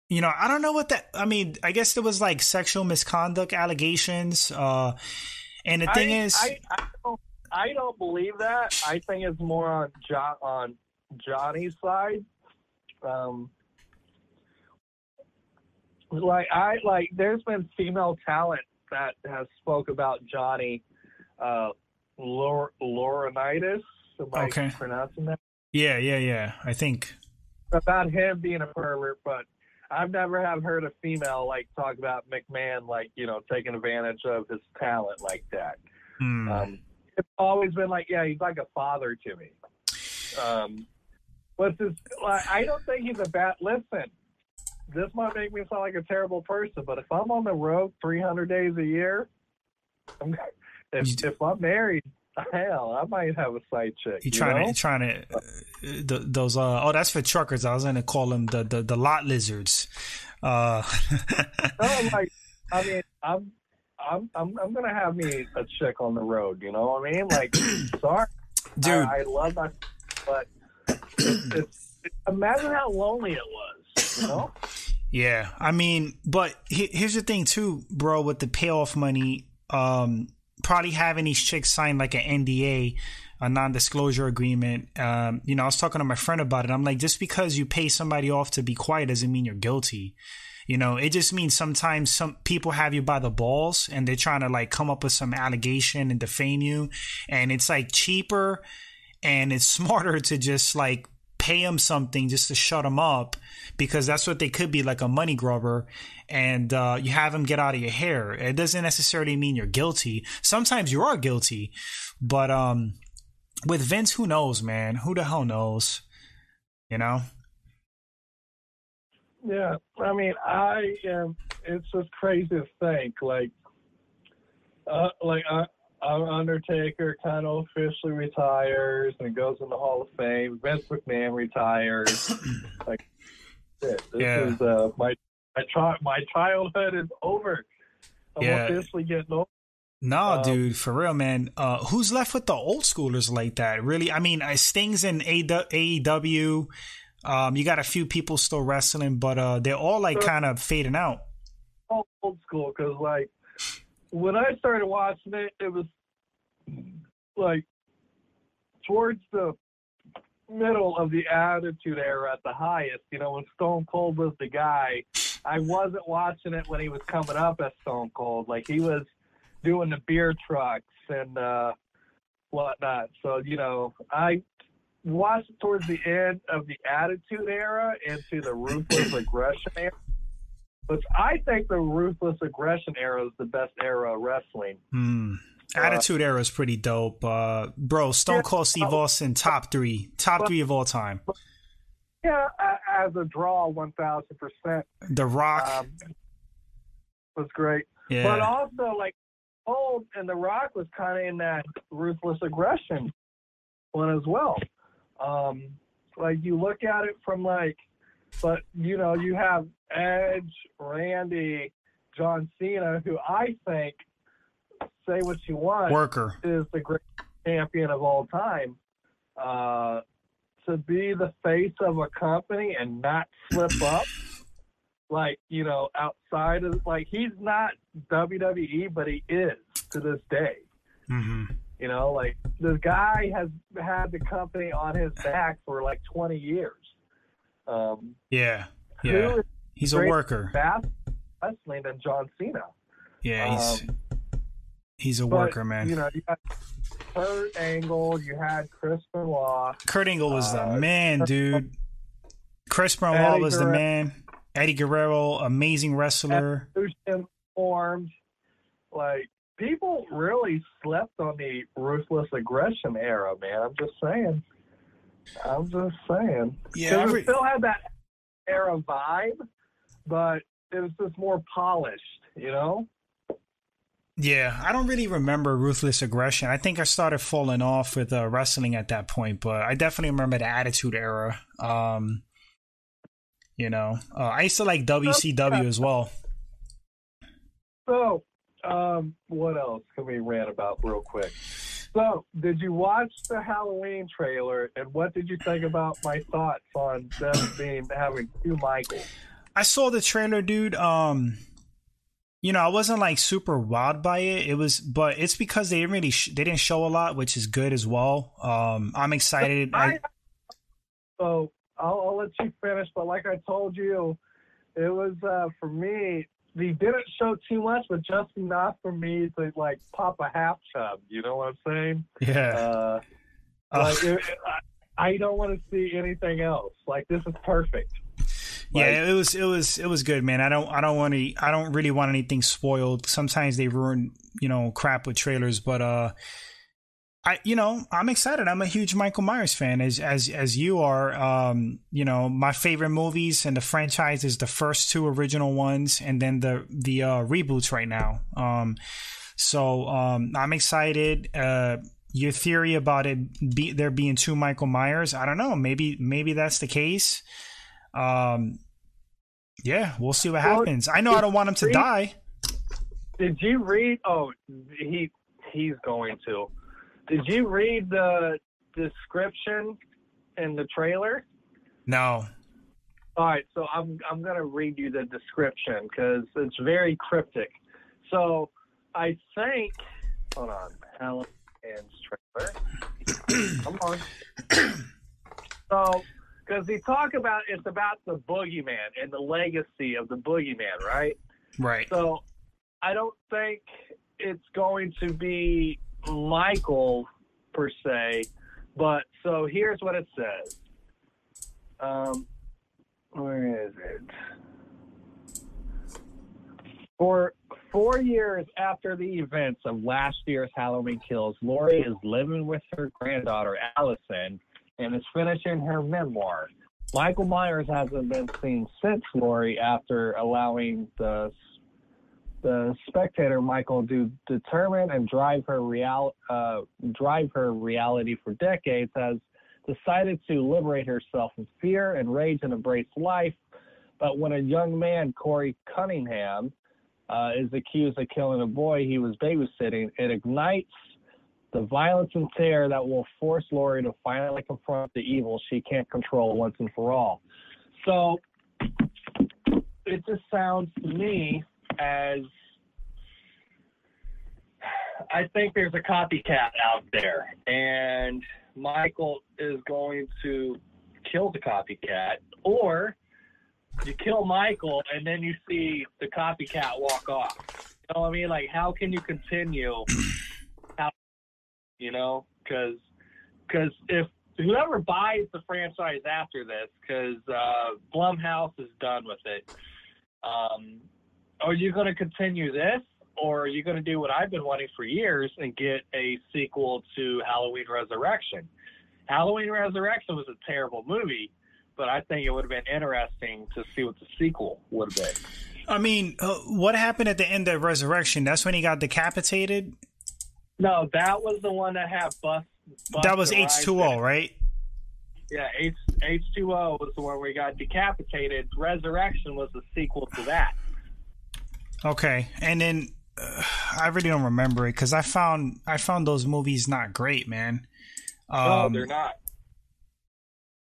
you know, I don't know what that. I mean, I guess there was like sexual misconduct allegations. Uh, and the thing I, is, I, I don't, I don't believe that. I think it's more on jo- on Johnny's side. Um, like I like, there's been female talent that has spoke about Johnny uh, Lor- Laurinaitis. Am I Okay. pronouncing that? Yeah, yeah, yeah. I think about him being a pervert, but I've never have heard a female like talk about McMahon like you know taking advantage of his talent like that. hmm, Um, it's always been like, yeah, he's like a father to me. Um, what's his? Like, I don't think he's a bad. Listen, this might make me sound like a terrible person, but if I'm on the road 300 days a year, I'm, if if I'm married, hell, I might have a side chick. you trying know? to trying to uh, the, those. Uh, oh, that's for truckers. I was gonna call them the the, the lot lizards. Uh, No, like, I mean, I'm, I'm, I'm, I'm gonna have me a chick on the road. You know what I mean? Like, sorry, dude. I, I love my, but it's, it's, imagine how lonely it was. You know? Yeah, I mean, but he- here's the thing too, bro. With the payoff money, um, probably having these chicks sign like an NDA, a non-disclosure agreement. Um, you know, I was talking to my friend about it. I'm like, just because you pay somebody off to be quiet doesn't mean you're guilty. You know, it just means sometimes some people have you by the balls and they're trying to like come up with some allegation and defame you, and it's like cheaper and it's smarter to just like pay them something just to shut them up because that's what they could be like a money grubber and uh, you have them get out of your hair it doesn't necessarily mean you're guilty sometimes you are guilty but um with vince who knows man who the hell knows you know Yeah. I mean, I am. It's just crazy to think. Like, uh, like uh, Undertaker kind of officially retires and goes in the Hall of Fame. Vince McMahon retires. like, shit, this Yeah. is uh, my my chi- my childhood is over. I'm Yeah. officially getting old. no Um, dude for real man uh who's left with the old schoolers like that really i mean uh, Sting's in AEW um you got a few people still wrestling but uh they're all like kind of fading out old school because like when I started watching it, it was like towards the middle of the Attitude Era at the highest. You know, when Stone Cold was the guy. I wasn't watching it when he was coming up as Stone Cold. Like he was doing the beer trucks and uh, whatnot. So you know, I watched towards the end of the Attitude Era into the Ruthless Aggression Era. But I think the ruthless aggression era is the best era of wrestling. Uh, Attitude Era is pretty dope. Uh, bro, Stone Cold Steve uh, Austin, top three. Top but- three of all time. Yeah, as a draw, one thousand percent The Rock. um, was great. yeah. But also, like, Old and The Rock was kind of in that ruthless aggression one as well. Um, like you look at it from like, but you know, you have Edge, Randy, John Cena, who I think say what you want. Worker. is the great champion of all time. Uh, to be the face of a company and not slip up, like you know, outside of like he's not WWE, but he is to this day. hmm You know, like this guy has had the company on his back for like 20 years. Um, Yeah. Yeah. He's a worker. fast wrestling than John Cena? Yeah, he's Um, he's a But, worker, man. You know, you had Kurt Angle, you had Chris Benoit. Kurt Angle was the uh, man, dude. Chris Benoit was the man. Eddie Guerrero, amazing wrestler. Evolution formed. Like people really slept on the ruthless aggression era, man. I'm just saying. I'm just saying. Yeah, every- it still had that era vibe, but it was just more polished, you know. Yeah, I don't really remember Ruthless Aggression. I think I started falling off with uh, wrestling at that point, but I definitely remember the Attitude Era. Um, you know, uh, I used to like WCW as well. So, um, what else can we rant about real quick? So, did you watch the Halloween trailer, and what did you think about my thoughts on them being having two Michaels? I saw the trailer, dude. Um, you know, I wasn't like super wild by it. It was, but it's because they didn't really sh- they didn't show a lot, which is good as well. Um, I'm excited. I, so I'll, I'll let you finish, but like I told you, it was uh, for me. They didn't show too much, but just enough for me to like pop a half chub. You know what I'm saying? yeah. Uh, like, it, I, I don't want to see anything else. Like this is perfect. yeah, it was it was it was good, man. I don't I don't want to I don't really want anything spoiled. Sometimes they ruin you know crap with trailers, but uh, I you know I'm excited. I'm a huge Michael Myers fan, as as as you are. Um, you know my favorite movies and the franchise is the first two original ones, and then the the uh, reboots right now. Um, so um, I'm excited. Uh, your theory about it be there being two Michael Myers, I don't know. Maybe maybe that's the case. Um, yeah, we'll see what happens. I know I don't want him to die. Did you read? Oh, he he's going to. Did you read the description in the trailer? No. All right, so I'm I'm gonna read you the description because it's very cryptic. So I think, hold on, Halloween Ends trailer. Come on. So, because they talk about it's about the boogeyman and the legacy of the boogeyman, right? Right. So I don't think it's going to be Michael per se, but so here's what it says. Um, where is it? For four years after the events of last year's Halloween kills, Laurie is living with her granddaughter Allison and is finishing her memoir. Michael Myers hasn't been seen since Laurie after allowing the the spectator Michael to determine and drive her real uh, drive her reality for decades has decided to liberate herself from fear and rage and embrace life. But when a young man, Corey Cunningham, uh, is accused of killing a boy he was babysitting, it ignites the violence and terror that will force Laurie to finally confront the evil she can't control once and for all. So it just sounds to me as I think there's a copycat out there, and Michael is going to kill the copycat, or you kill Michael and then you see the copycat walk off. You know what I mean? Like, how can you continue? How, you know, because because if whoever buys the franchise after this, because uh, Blumhouse is done with it. Um, are you going to continue this, or are you going to do what I've been wanting for years and get a sequel to Halloween Resurrection? Halloween Resurrection was a terrible movie, but I think it would have been interesting to see what the sequel would have been. I mean, uh, what happened at the end of Resurrection? That's when he got decapitated. No, that was the one that had Bust. that was H two O, right? Yeah, H H two O was the one where he got decapitated. Resurrection was the sequel to that. Okay, and then uh, I really don't remember it because I found I found those movies not great, man. no, Um, they're not.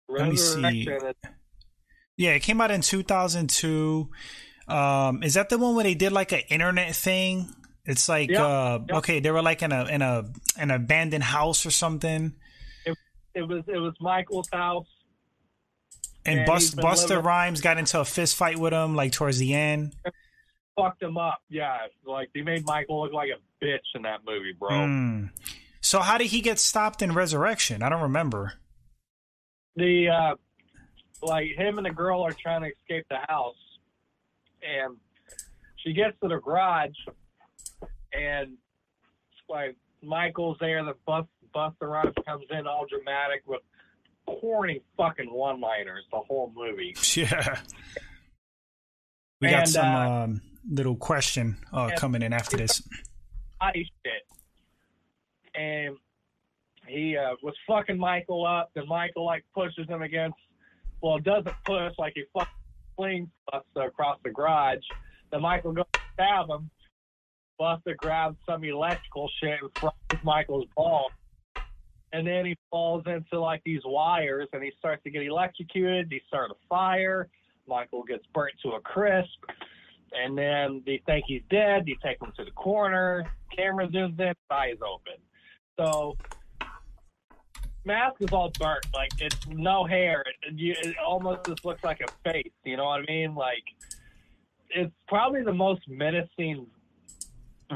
let me see. Yeah, it came out in 2002. Um, is that the one where they did like an internet thing? It's like uh, okay, they were like in a in a an abandoned house or something, It was it was Michael's house. and And Bust, Busta living- Rhymes got into a fist fight with him like towards the end. Fucked him up. Yeah, like they made Michael look like a bitch in that movie, bro. Hmm. So how did he get stopped in Resurrection? I don't remember. the uh like him and the girl are trying to escape the house and she gets to the garage and like Michael's there the bus Busta Rhymes comes in all dramatic with corny fucking one liners the whole movie. Yeah. We got And, some uh, um, little question uh, and- coming in after this. Body shit. And he uh, was fucking Michael up, and Michael like pushes him against well doesn't push like he fucking flings Busta across the garage. Then Michael goes to stab him. Busta grabs some electrical shit and fries Michael's ball. and then he falls into like these wires, and he starts to get electrocuted. He starts a fire. Michael gets burnt to a crisp, and then they think he's dead. They take him to the corner. Camera zooms in, eyes open. So mask is all burnt. Like it's no hair. It, you, it almost just looks like a face. You know what I mean? Like it's probably the most menacing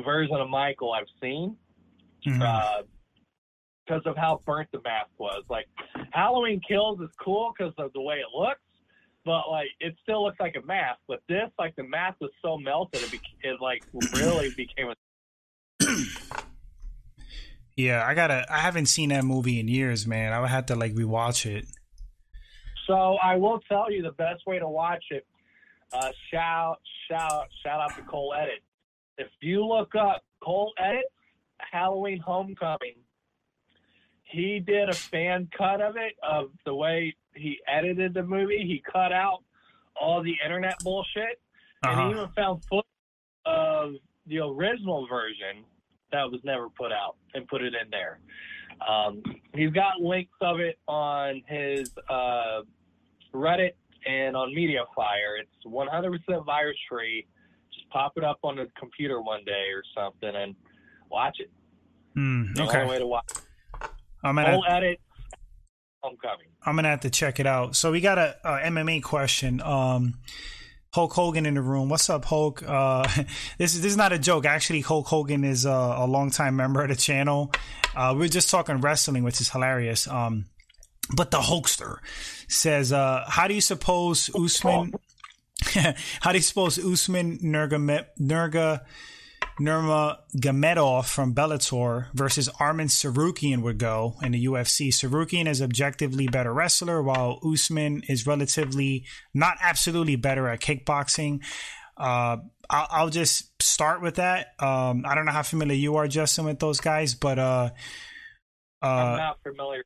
version of Michael I've seen. Mhm. Uh, because of how burnt the mask was. Like Halloween Kills is cool because of the way it looks, but like it still looks like a mask. But this, like the mask was so melted, it, bec it like really became a yeah, I gotta. I haven't seen that movie in years, man. I would have to like rewatch it. So I will tell you the best way to watch it. Uh, shout, shout, shout out to Cole Edit. If you look up Cole Edit Halloween Homecoming, he did a fan cut of it of the way he edited the movie. He cut out all the internet bullshit, and he Uh-huh. even found footage of the original version that was never put out and put it in there. Um, he's got links of it on his uh, Reddit and on MediaFire. It's 100% virus free. Just pop it up on the computer one day or something and watch it. Hmm, The only way okay, to watch. I'm gonna. Full edit. Homecoming. I'm gonna have to check it out. So we got a, a MMA question. Um, Hulk Hogan in the room. What's up, Hulk? Uh, this is this is not a joke. Actually, Hulk Hogan is uh, a longtime member of the channel. Uh, we're just talking wrestling, which is hilarious. Um, but the Hulkster says, uh, "How do you suppose Usman? how do you suppose Usman Nurga Nurga Nurmagomedov from Bellator versus Arman Tsarukyan would go in the UFC. Tsarukyan is objectively better wrestler, while Usman is relatively not absolutely better at kickboxing. Uh, I'll, I'll just start with that. Um, I don't know how familiar you are, Justin, with those guys, but uh, I'm uh, not familiar.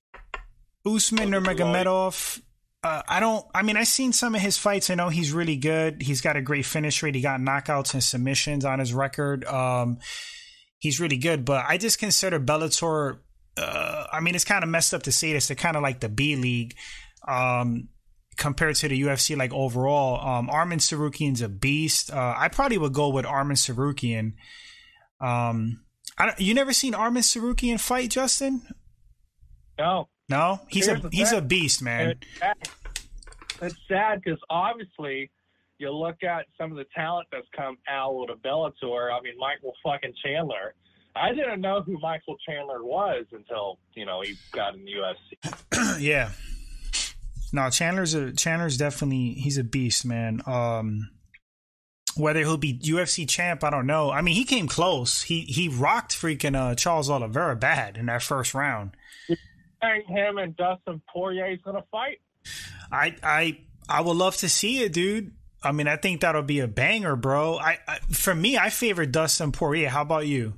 Usman Nurmagomedov. Uh, I don't. I mean, I've seen some of his fights. I know he's really good. He's got a great finish rate. He got knockouts and submissions on his record. Um, he's really good. But I just consider Bellator. Uh, I mean, it's kind of messed up to say this. They're kind of like the B league um, compared to the UFC. Like overall, um, Arman Tsarukyan's a beast. Uh, I probably would go with Arman Tsarukyan. Um, I don't, you never seen Arman Tsarukyan fight, Justin? No. No, he's Here's a he's a beast, man. It's sad. It's sad because obviously you look at some of the talent that's come out of Bellator. I mean, Michael fucking Chandler. I didn't know who Michael Chandler was until you know he got in the UFC. yeah. No, Chandler's a Chandler's definitely he's a beast, man. Um whether he'll be UFC champ, I don't know. I mean, he came close. He he rocked freaking uh, Charles Oliveira bad in that first round. Think him and Dustin Poirier is gonna fight. I I I would love to see it, dude. I mean, I think that'll be a banger, bro. I, I for me, I favor Dustin Poirier. How about you?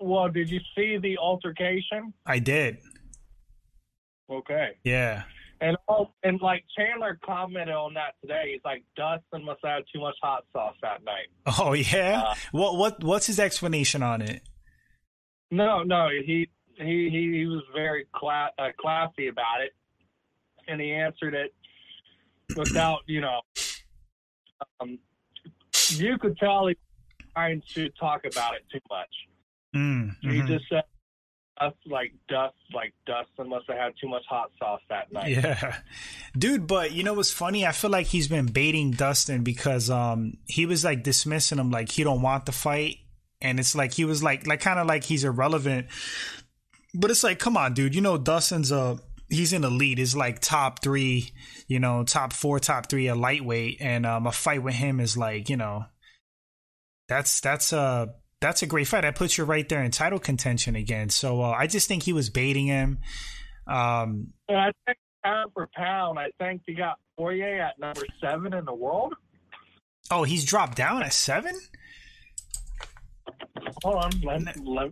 Well, did you see the altercation? I did. Okay. Yeah. And oh, and like Chandler commented on that today. He's like, Dustin must have too much hot sauce that night. Oh yeah. Uh, what what what's his explanation on it? No, no, he he he, he was very cla- uh, classy about it, and he answered it without, you know, um, you could tell he was trying to talk about it too much. Mm, He mhm. just said, dust like dust, like Dustin must have had too much hot sauce that night." Yeah. Dude, but you know what's funny? I feel like he's been baiting Dustin because um he was like dismissing him like he don't want the fight and it's like he was like like kind of like he's irrelevant. But it's like come on, dude, you know Dustin's a he's in the lead. Is like top 3, you know, top 4, top 3 a lightweight and um a fight with him is like, you know, that's that's a that's a great fight. That puts you right there in title contention again. So uh, I just think he was baiting him. Um, And I think pound for pound, I think he got Poirier at number seven in the world. Oh, he's dropped down at seven. Hold on, let, let,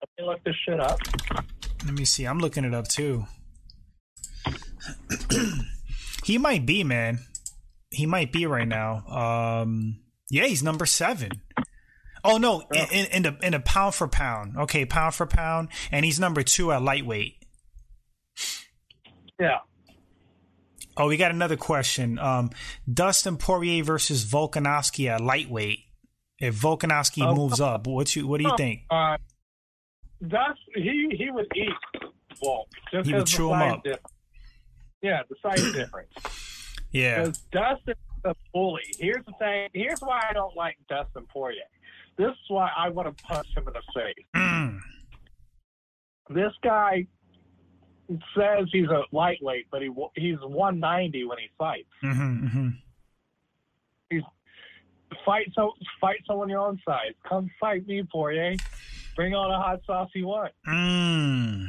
let, me look this shit up. Let me see. I'm looking it up too. he might be, man. He might be right now. Um, yeah, he's number seven. Oh no, in, in the in the pound for pound. Okay, pound for pound, and he's number two at lightweight. Yeah. Oh, we got another question. Um, Dustin Poirier versus Volkanovski at lightweight. If Volkanovski Oh, moves up, what you what do you think? Uh, that's he. He would eat Volk. Just He would the chew him size up. difference. Yeah, the size difference. Yeah. Because Dustin is a bully. Here's the thing. Here's why I don't like Dustin Poirier. This is why I want to punch him in the face. Mm. This guy says he's a lightweight, but he he's 190 when he fights. hmm hmm Fight so fight someone your own size. Come fight me, Poirier. Bring all the hot sauce you want. Mm.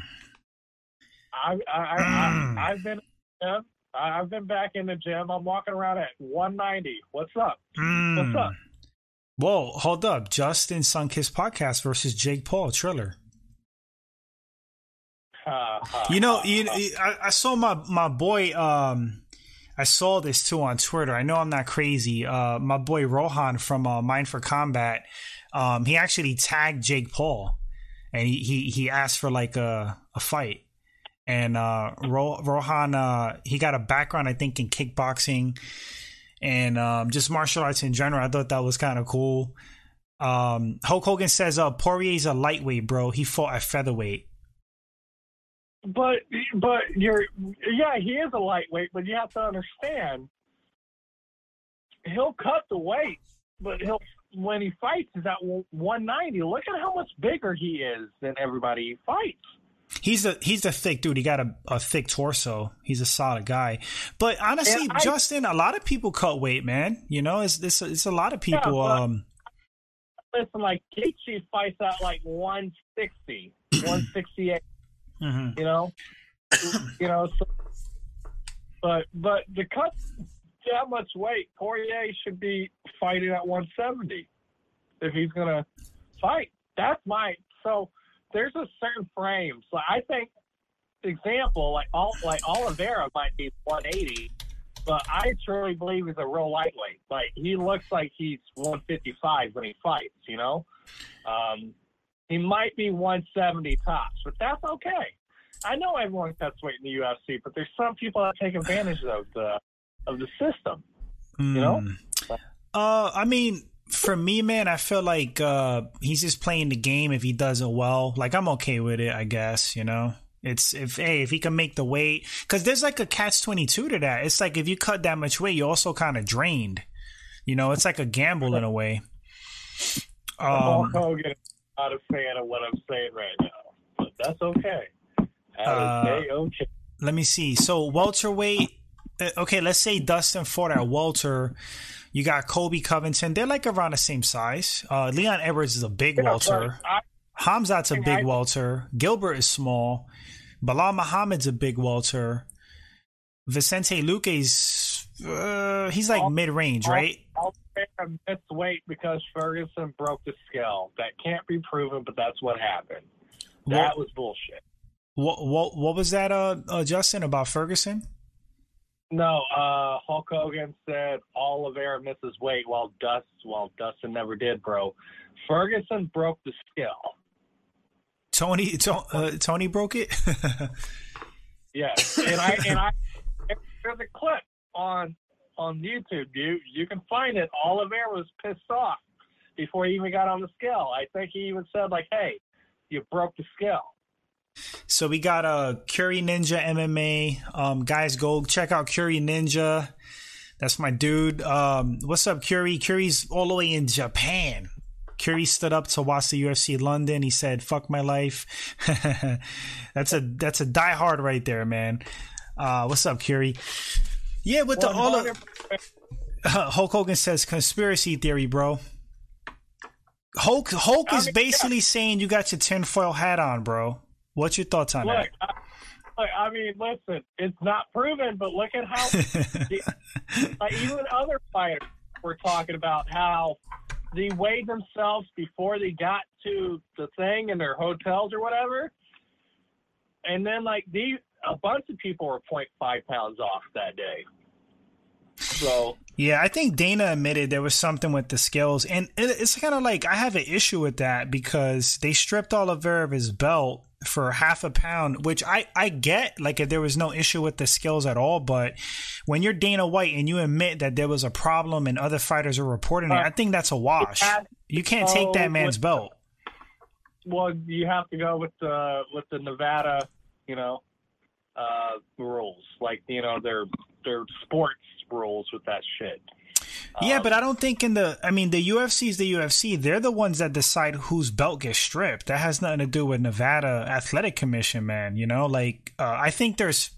I I, I, Mm. I I've been yeah, I've been back in the gym. I'm walking around at 190. What's up? Mm. What's up? Whoa, hold up. Justin Sunkiss podcast versus Jake Paul Triller. Ha, ha, You know, you. I, I saw my my boy. Um, I saw this too on Twitter. I know I'm not crazy. Uh, my boy Rohan from uh, Mind for Combat. Um, he actually tagged Jake Paul, and he he, he asked for like a a fight. And uh, Ro- Rohan, uh, he got a background, I think, in kickboxing and um, just martial arts in general. I thought that was kind of cool. Um, Hulk Hogan says, "Uh, Poirier's a lightweight, bro. He fought at featherweight." But but you're yeah, he is a lightweight, but you have to understand he'll cut the weight, but he'll when he fights is at 190. Look at how much bigger he is than everybody he fights. He's a he's a thick dude. He got a, a thick torso. He's a solid guy. But honestly, I- Justin, a lot of people cut weight, man. You know, it's it's, it's a lot of people. but- um, Listen, like Gaethje fights at like 160, 168. Mhm. You know, you know. So, but but to cut that much weight, Poirier should be fighting at 170 if he's gonna fight. That's my so. There's a certain frame. So I think, example like all like Oliveira might be 180, but I truly believe he's a real lightweight. Like he looks like he's 155 when he fights. You know, um, he might be 170 tops, but that's okay. I know everyone cuts weight in the UFC, but there's some people that take advantage of the of the system. You know? Mm. Uh, I mean, for me, man, I feel like uh, he's just playing the game. If he does it well, like I'm okay with it. I guess you know. It's if hey if he can make the weight because there's like a catch twenty two to that. It's like if you cut that much weight, you're also kind of drained. You know, it's like a gamble in a way. Hulk Um, Hogan not a fan of what I'm saying right now, but that's okay. Uh, okay. let me see. So welterweight. uh, Okay, let's say Dustin fought at welter. You got Colby Covington. They're like around the same size. Uh, Leon Edwards is a big welter. I, Khamzat's a big I- welter. Gilbert is small. Belal Muhammad's a big welter. Vicente Luque's uh, he's like mid range, right? I'll say I missed weight because Ferguson broke the scale. That can't be proven, but that's what happened. That What, was bullshit. what what what was that, uh, uh, Justin, about Ferguson? No, uh, Hulk Hogan said Oliveira misses weight while Dust, while Dustin never did, bro. Ferguson broke the scale. Tony to, uh, Tony broke it. Yes, and I and I there's a clip on on YouTube. You you can find it. Oliveira was pissed off before he even got on the scale. I think he even said like, "Hey, you broke the scale." So we got uh Curie Ninja MMA. Um guys go check out Curie Ninja. That's my dude. Um what's up, Curie? Curie's all the way in Japan. Curie stood up to watch the UFC London. He said, Fuck my life. that's a that's a diehard right there, man. Uh what's up, Curie? Yeah, with the all of 100% Hulk Hogan says conspiracy theory, bro. Hulk Hulk I is mean, basically saying you got your tinfoil hat on, bro. What's your thoughts on Look, I, look, I mean, listen, it's not proven, but look at how like, even other fighters were talking about how they weighed themselves before they got to the thing in their hotels or whatever, and then like these a bunch of people were 0.5 pounds off that day. So Yeah, I think Dana admitted there was something with the skills, and it's kind of like I have an issue with that because they stripped Oliveira of his belt for half a pound, which I I get. Like if there was no issue with the skills at all, but when you're Dana White and you admit that there was a problem and other fighters are reporting it, I think that's a wash. Uh, you can't take that man's belt. Well, you have to go with the with the Nevada, you know, uh, rules. Like you know, their their sports rules with that shit. Yeah, um, but I don't think in the. I mean, the UFC is the UFC. They're the ones that decide whose belt gets stripped. That has nothing to do with Nevada Athletic Commission, man. You know, like uh, I think there's,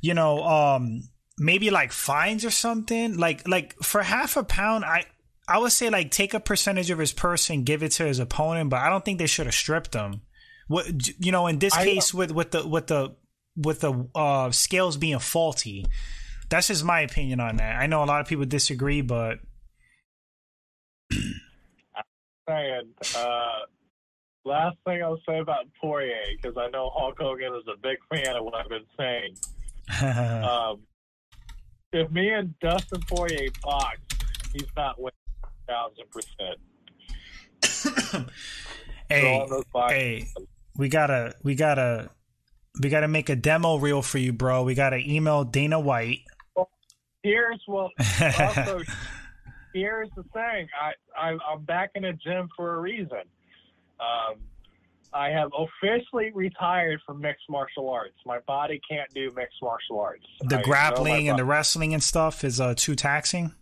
you know, um, maybe like fines or something. Like like for half a pound, I I would say like take a percentage of his purse and give it to his opponent, but I don't think they should have stripped him. What you know, in this I, case with with the with the with the uh, scales being faulty that's just my opinion on that. I know a lot of people disagree, but I'm saying uh, last thing I'll say about Poirier because I know Hulk Hogan is a big fan of what I've been saying. um, if me and Dustin Poirier box, he's not winning thousand percent. Hey, hey, we gotta, we gotta, we gotta make a demo reel for you, bro. We gotta email Dana White Well, here's well also here's the thing. I, I I'm back in the gym for a reason. Um, I have officially retired from mixed martial arts. My body can't do mixed martial arts. The I grappling and the wrestling and stuff is uh, too taxing.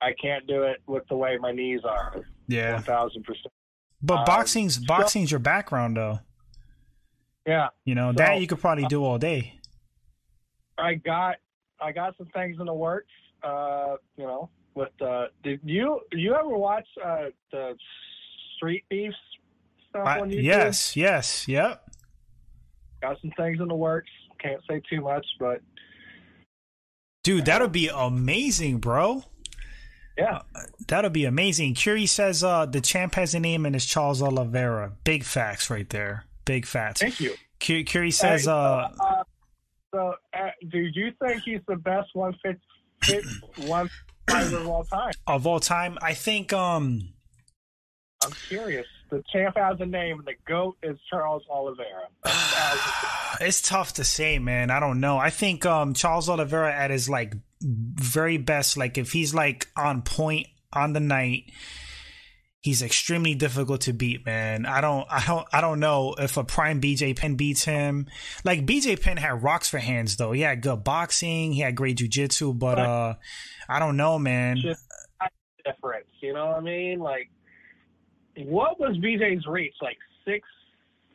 I can't do it with the way my knees are. Yeah, one thousand percent. But um, boxing's boxing's your background, though. Yeah, you know so, that you could probably do all day. I got I got some things in the works. Uh, you know, with uh, did you you ever watch uh, the Street Beefs stuff I, on YouTube? Yes, yes, yep. Got some things in the works. Can't say too much, but dude, that'll be amazing, bro. Yeah, uh, that'll be amazing. Curie says uh, the champ has a name and it's Charles Oliveira. Big facts right there. Big fat. Thank you. Curie says, hey, uh, uh, so, uh, do you think he's the best one fit, fit one fighter of all time? Of all time, I think. um I'm curious. The champ has a name, and the goat is Charles Oliveira. it's tough to say, man. I don't know. I think um Charles Oliveira at his like very best, like if he's like on point on the night he's extremely difficult to beat, man. I don't, I don't, I don't know if a prime BJ Penn beats him. Like BJ Penn had rocks for hands though. He had good boxing, he had great jujitsu, but uh, I don't know, man. Just difference, you know what I mean? Like, what was BJ's reach? Like six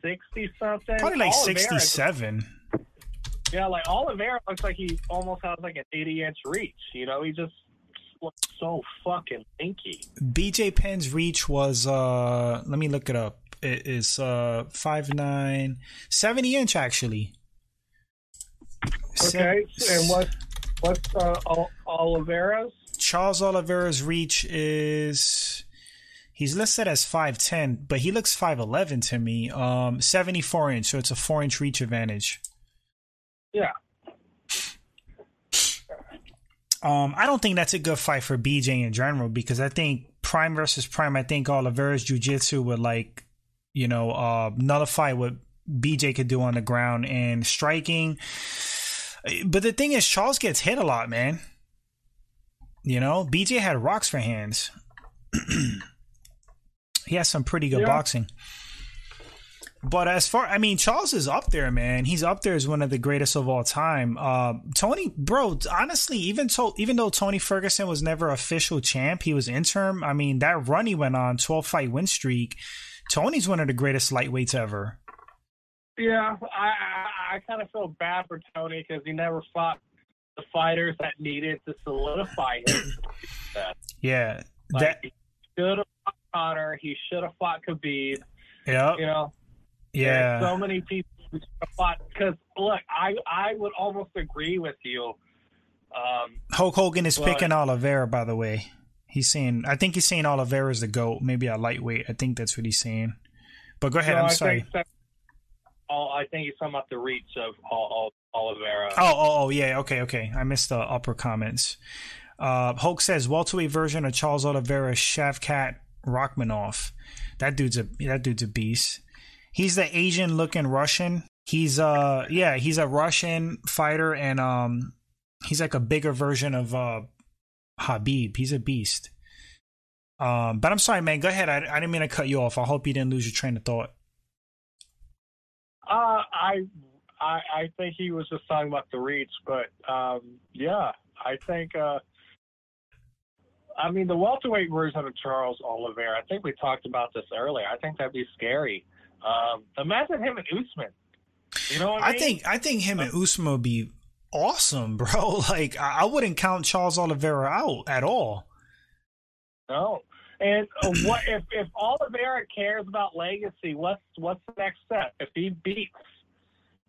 sixty something? Probably like sixty seven. Yeah, like Oliveira looks like he almost has like an eighty inch reach. You know, he just so fucking inky. BJ Penn's reach was uh let me look it up. It is uh five nine, 70 inch actually. Okay, and what what's uh, Oliveira's? Charles Oliveira's reach is he's listed as 5'10 but he looks 5'11 to me um 74 inch so it's a 4 inch reach advantage yeah um, I don't think that's a good fight for BJ in general because I think Prime versus Prime. I think Oliveira's jiu-jitsu would like, you know, uh, nullify what BJ could do on the ground and striking. But the thing is, Charles gets hit a lot, man. You know, BJ had rocks for hands. he has some pretty good yeah. boxing. But as far, I mean, Charles is up there, man. He's up there as one of the greatest of all time. Uh, Tony, bro, honestly, even to, even though Tony Ferguson was never official champ, he was interim. I mean, that run he went on, twelve fight win streak. Tony's one of the greatest lightweights ever. Yeah, I I, I kind of feel bad for Tony because he never fought the fighters that needed to solidify him. yeah, like, that should have fought Conor. He should have fought Khabib. Yeah, you know yeah. so many people because look, I I would almost agree with you. Um, Hulk Hogan is but, picking Oliveira, by the way. He's saying, I think he's saying Oliveira is the goat, maybe a lightweight. I think that's what he's saying. But go ahead. No, I'm I sorry. Think, I think he's talking about the reach of Oliveira. Oh, oh, oh, yeah. Okay, okay. I missed the upper comments. Uh, Hulk says welterweight version of Charles Oliveira, Shavkat Rakhmonov. That dude's a that dude's a beast. He's the Asian looking Russian. He's uh yeah, he's a Russian fighter and um he's like a bigger version of uh Khabib. He's a beast. Um, but I'm sorry, man. Go ahead. I, I didn't mean to cut you off. I hope you didn't lose your train of thought. Uh, I, I, I think he was just talking about the reach, but um, yeah, I think. Uh, I mean, the welterweight version of Charles Oliveira. I think we talked about this earlier. I think that'd be scary. Um, imagine him and Usman. You know I, I think I think him and Usman would be awesome, bro. Like I, I wouldn't count Charles Oliveira out at all. No. And uh, what if if Oliveira cares about legacy? What's what's the next step? If he beats,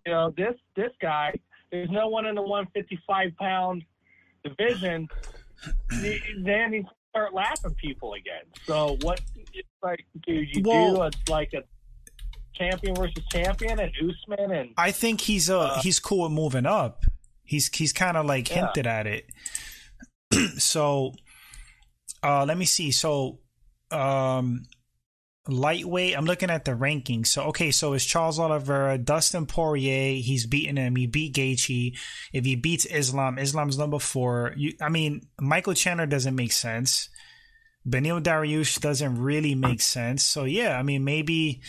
you know, this this guy, there's no one in the 155 pound division. then he start laughing people again. So what? Like, do you well, do a, like a champion versus champion and Usman and? I think he's uh, uh he's cool with moving up. He's he's kind of like yeah. hinted at it. so uh, let me see. So, um, lightweight. I'm looking at the rankings. So, okay, so it's Charles Oliveira, Dustin Poirier. He's beaten him. He beat Gaethje. If he beats Islam, Islam's number four. You, I mean, Michael Chandler doesn't make sense. Beneil Dariush doesn't really make sense. So, yeah, I mean, maybe.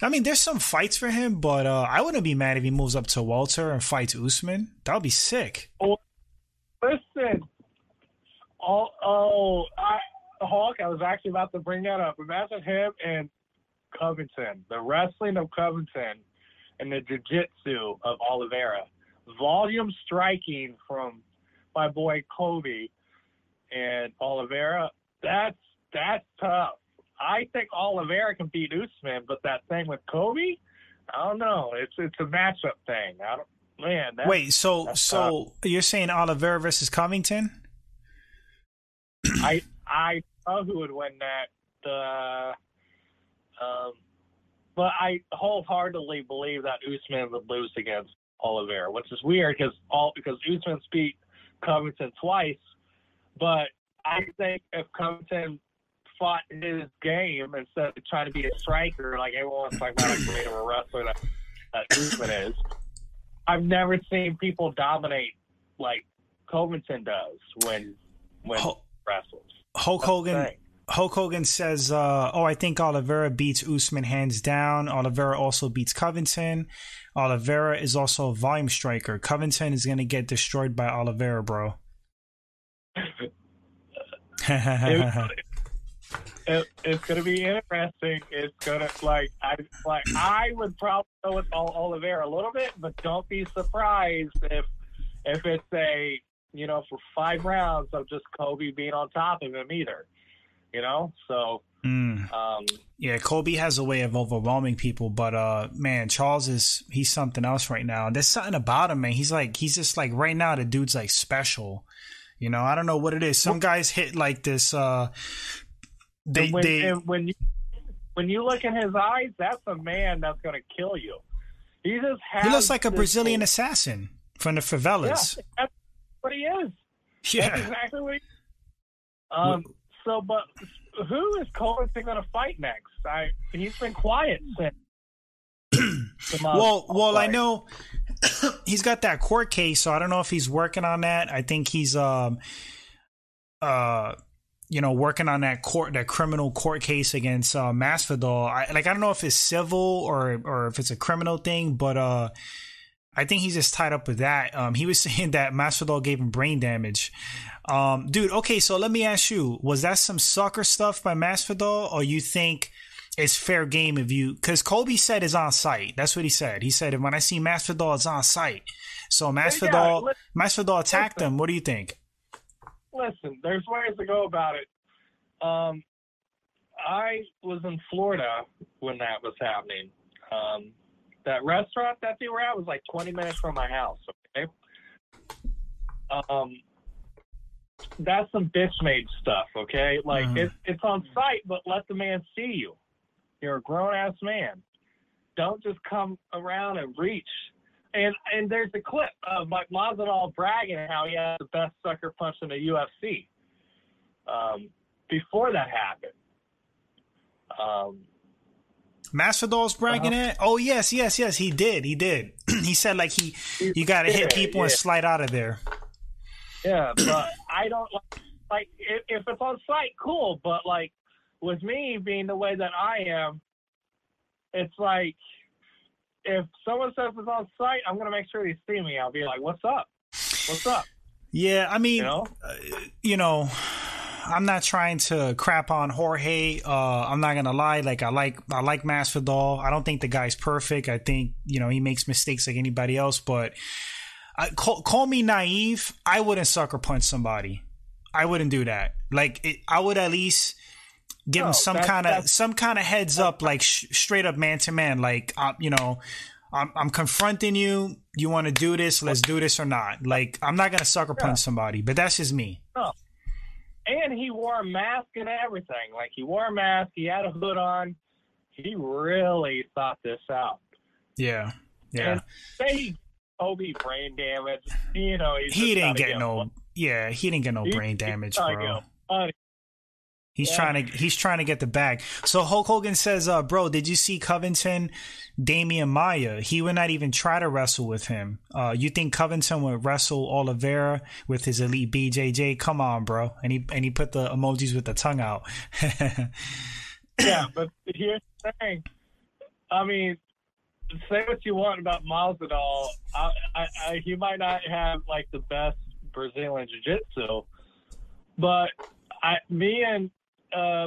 I mean, there's some fights for him, but uh, I wouldn't be mad if he moves up to Walter and fights Usman. That would be sick. Oh, listen, Oh, oh, I, Hawk, I was actually about to bring that up. Imagine him and Covington, the wrestling of Covington and the jiu-jitsu of Oliveira. Volume striking from my boy Kobe and Oliveira. That's that's tough. I think Oliveira can beat Usman, but that thing with Kobe, I don't know. It's it's a matchup thing. I don't man. Wait, so so tough. you're saying Oliveira versus Covington? I I know who would win that. The um, but I wholeheartedly believe that Usman would lose against Oliveira, which is weird because all because Usman beat Covington twice, but I think if Covington fought his game instead of trying to be a striker, like everyone's talking about how great of a wrestler that, that Usman is, I've never seen people dominate like Covington does when when. Oh wrestles. Hulk Hogan. Hulk Hogan says, uh, "Oh, I think Oliveira beats Usman hands down. Oliveira also beats Covington. Oliveira is also a volume striker. Covington is going to get destroyed by Oliveira, bro." it, it, it's going to be interesting. It's going to like I like I would probably go with Oliveira a little bit, but don't be surprised if if it's a you know, for five rounds of just Kobe being on top of him either. You know, so mm. um, yeah, Kobe has a way of overwhelming people, but uh, man, Charles is he's something else right now. There's something about him, man. He's like he's just like right now the dude's like special. You know, I don't know what it is. Some guys hit like this. Uh, they when, they when you when you look in his eyes, that's a man that's going to kill you. He just he looks like a Brazilian assassin from the favelas. Yeah, what he is. Yeah, That's exactly what. He, um. So, but who is Covington going to fight next? I he's been quiet since. well, well. I know he's got that court case, so I don't know if he's working on that. I think he's um uh you know working on that court that criminal court case against uh Masvidal. I like I don't know if it's civil or or if it's a criminal thing, but uh I think he's just tied up with that. Um, he was saying that Masvidal gave him brain damage. Um, dude, okay, so let me ask you: Was that some sucker stuff by Masvidal, or you think it's fair game if you? Because Colby said it's on sight. That's what he said. He said when I see Masvidal, it's on sight. So Masvidal, yeah, Masvidal attacked him. What do you think? Listen, there's ways to go about it. Um, I was in Florida when that was happening. Um, that restaurant that they were at was like 20 minutes from my house. Okay. Um, that's some bitch made stuff. Okay. Like mm. it's, it's on sight, but let the man see you. You're a grown ass man. Don't just come around and reach. And and there's a clip of like Masvidal bragging how he has the best sucker punch in the UFC. Um, before that happened. Um, Masvidal's bragging Uh-huh. it. Oh yes, yes, yes. He did. He did. he said like he you got to hit Yeah, people and slide out of there. Yeah, but I don't like like if, if it's on sight, cool. But like with me being the way that I am, it's like if someone says it's on sight, I'm gonna make sure they see me. I'll be like, "What's up? What's up?" Yeah, I mean, You know? uh, you know, I'm not trying to crap on Jorge. Uh, I'm not gonna lie. Like I like I like Masvidal. I don't think the guy's perfect. I think you know he makes mistakes like anybody else. But I, call, call me naive. I wouldn't sucker punch somebody. I wouldn't do that. Like it, I would at least give No, him some kind of some kind of heads up, like sh- straight up man to man. Like uh, you know. I'm, I'm confronting you. You want to do this? Let's do this or not. Like I'm not gonna sucker punch somebody, but that's just me. And he wore a mask and everything. Like he wore a mask. He had a hood on. He really thought this out. Yeah, yeah. And say he Kobe brain damage. You know, he's he didn't get no. Yeah, he didn't get no He- brain damage, bro. He's Yeah. trying to he's trying to get the bag. So Hulk Hogan says, uh, bro, did you see Covington, Demian Maia? He would not even try to wrestle with him. Uh, you think Covington would wrestle Oliveira with his elite BJJ? Come on, bro. And he and he put the emojis with the tongue out. yeah, but here's the thing. I mean, say what you want about Masvidal. I, I, I, he might not have like the best Brazilian jiu-jitsu, but I, me and uh,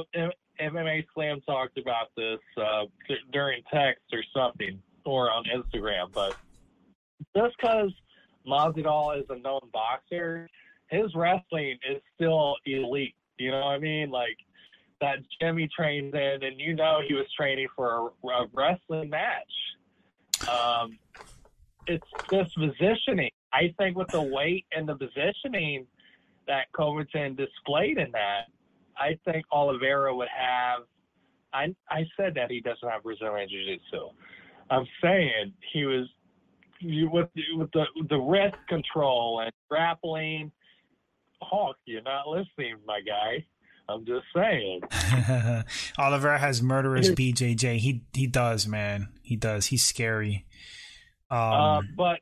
MMA Slam talked about this uh, during text or something, or on Instagram. But just because Masvidal is a known boxer, his wrestling is still elite. You know what I mean? Like that Jimmy trains in, and you know he was training for a, a wrestling match. Um, it's just positioning. I think with the weight and the positioning that Covington displayed in that, I think Oliveira would have. I I said that he doesn't have Brazilian Jiu-Jitsu. I'm saying he was you with with the the wrist control and grappling. Hawk, you're not listening, my guy. I'm just saying. Oliveira has murderous BJJ. He he does, man. He does. He's scary. Um, uh, but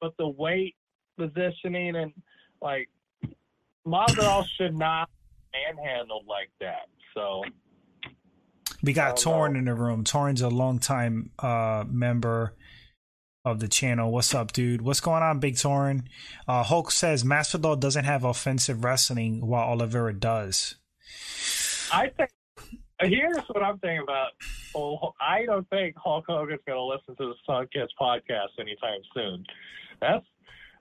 but the weight positioning and like Masvidal should not manhandled like that. So We got Oh, Torn no. in the room. Torn's a longtime uh, member of the channel. What's up, dude? What's going on, Big Torn? Uh, Hulk says Masvidal doesn't have offensive wrestling while Oliveira does. I think here's what I'm thinking about. Oh, I don't think Hulk Hogan's going to listen to the Sun Kids podcast anytime soon. That's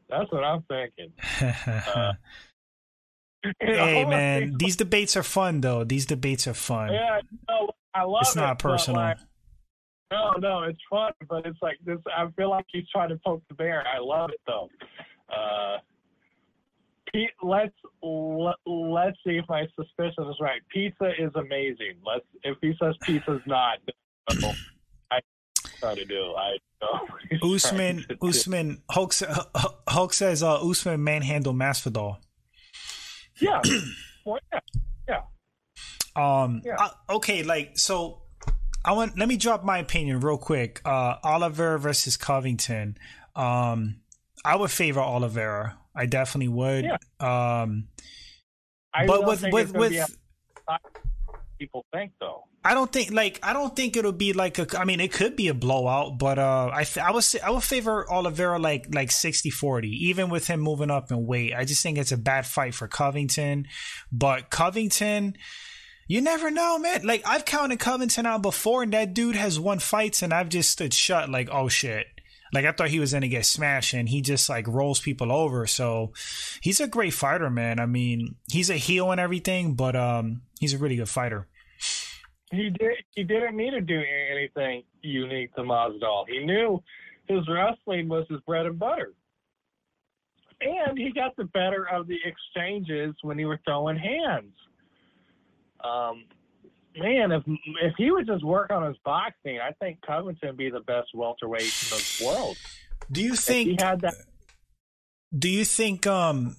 that's what I'm thinking. Uh, know, hey, man, these debates are fun, though. These debates are fun. Yeah, no, I love it's it. not personal. like, no, no, it's fun, but it's like this. I feel like he's trying to poke the bear. I love it though. Uh, Pete, let's let, let's see if my suspicion is right. Pizza is amazing. Let's if he says pizza's not, I try to do. I know. Usman, trying to do. Usman, Hulk, Hulk says uh, Usman manhandle Masvidal. Yeah. Well, yeah. Um. Yeah. uh, okay. Like so, I want. Let me drop my opinion real quick. Uh, Oliveira versus Covington. Um, I would favor Oliveira. I definitely would. Yeah. Um, I but with with be with. People think though. I don't think like I don't think it'll be like a I mean it could be a blowout but uh I I would say I would favor Oliveira like like 60-40 even with him moving up in weight. I just think it's a bad fight for Covington but Covington you never know man. Like I've counted Covington out before and that dude has won fights and I've just stood shut like oh shit. Like I thought he was gonna get smashed and he just like rolls people over. So he's a great fighter man. I mean he's a heel and everything but um he's a really good fighter He did. He didn't need to do anything unique to Masvidal. He knew his wrestling was his bread and butter, and he got the better of the exchanges when he were throwing hands. Um, man, if if he would just work on his boxing, I think Covington would be the best welterweight in the world. Do you think he had that? Do you think um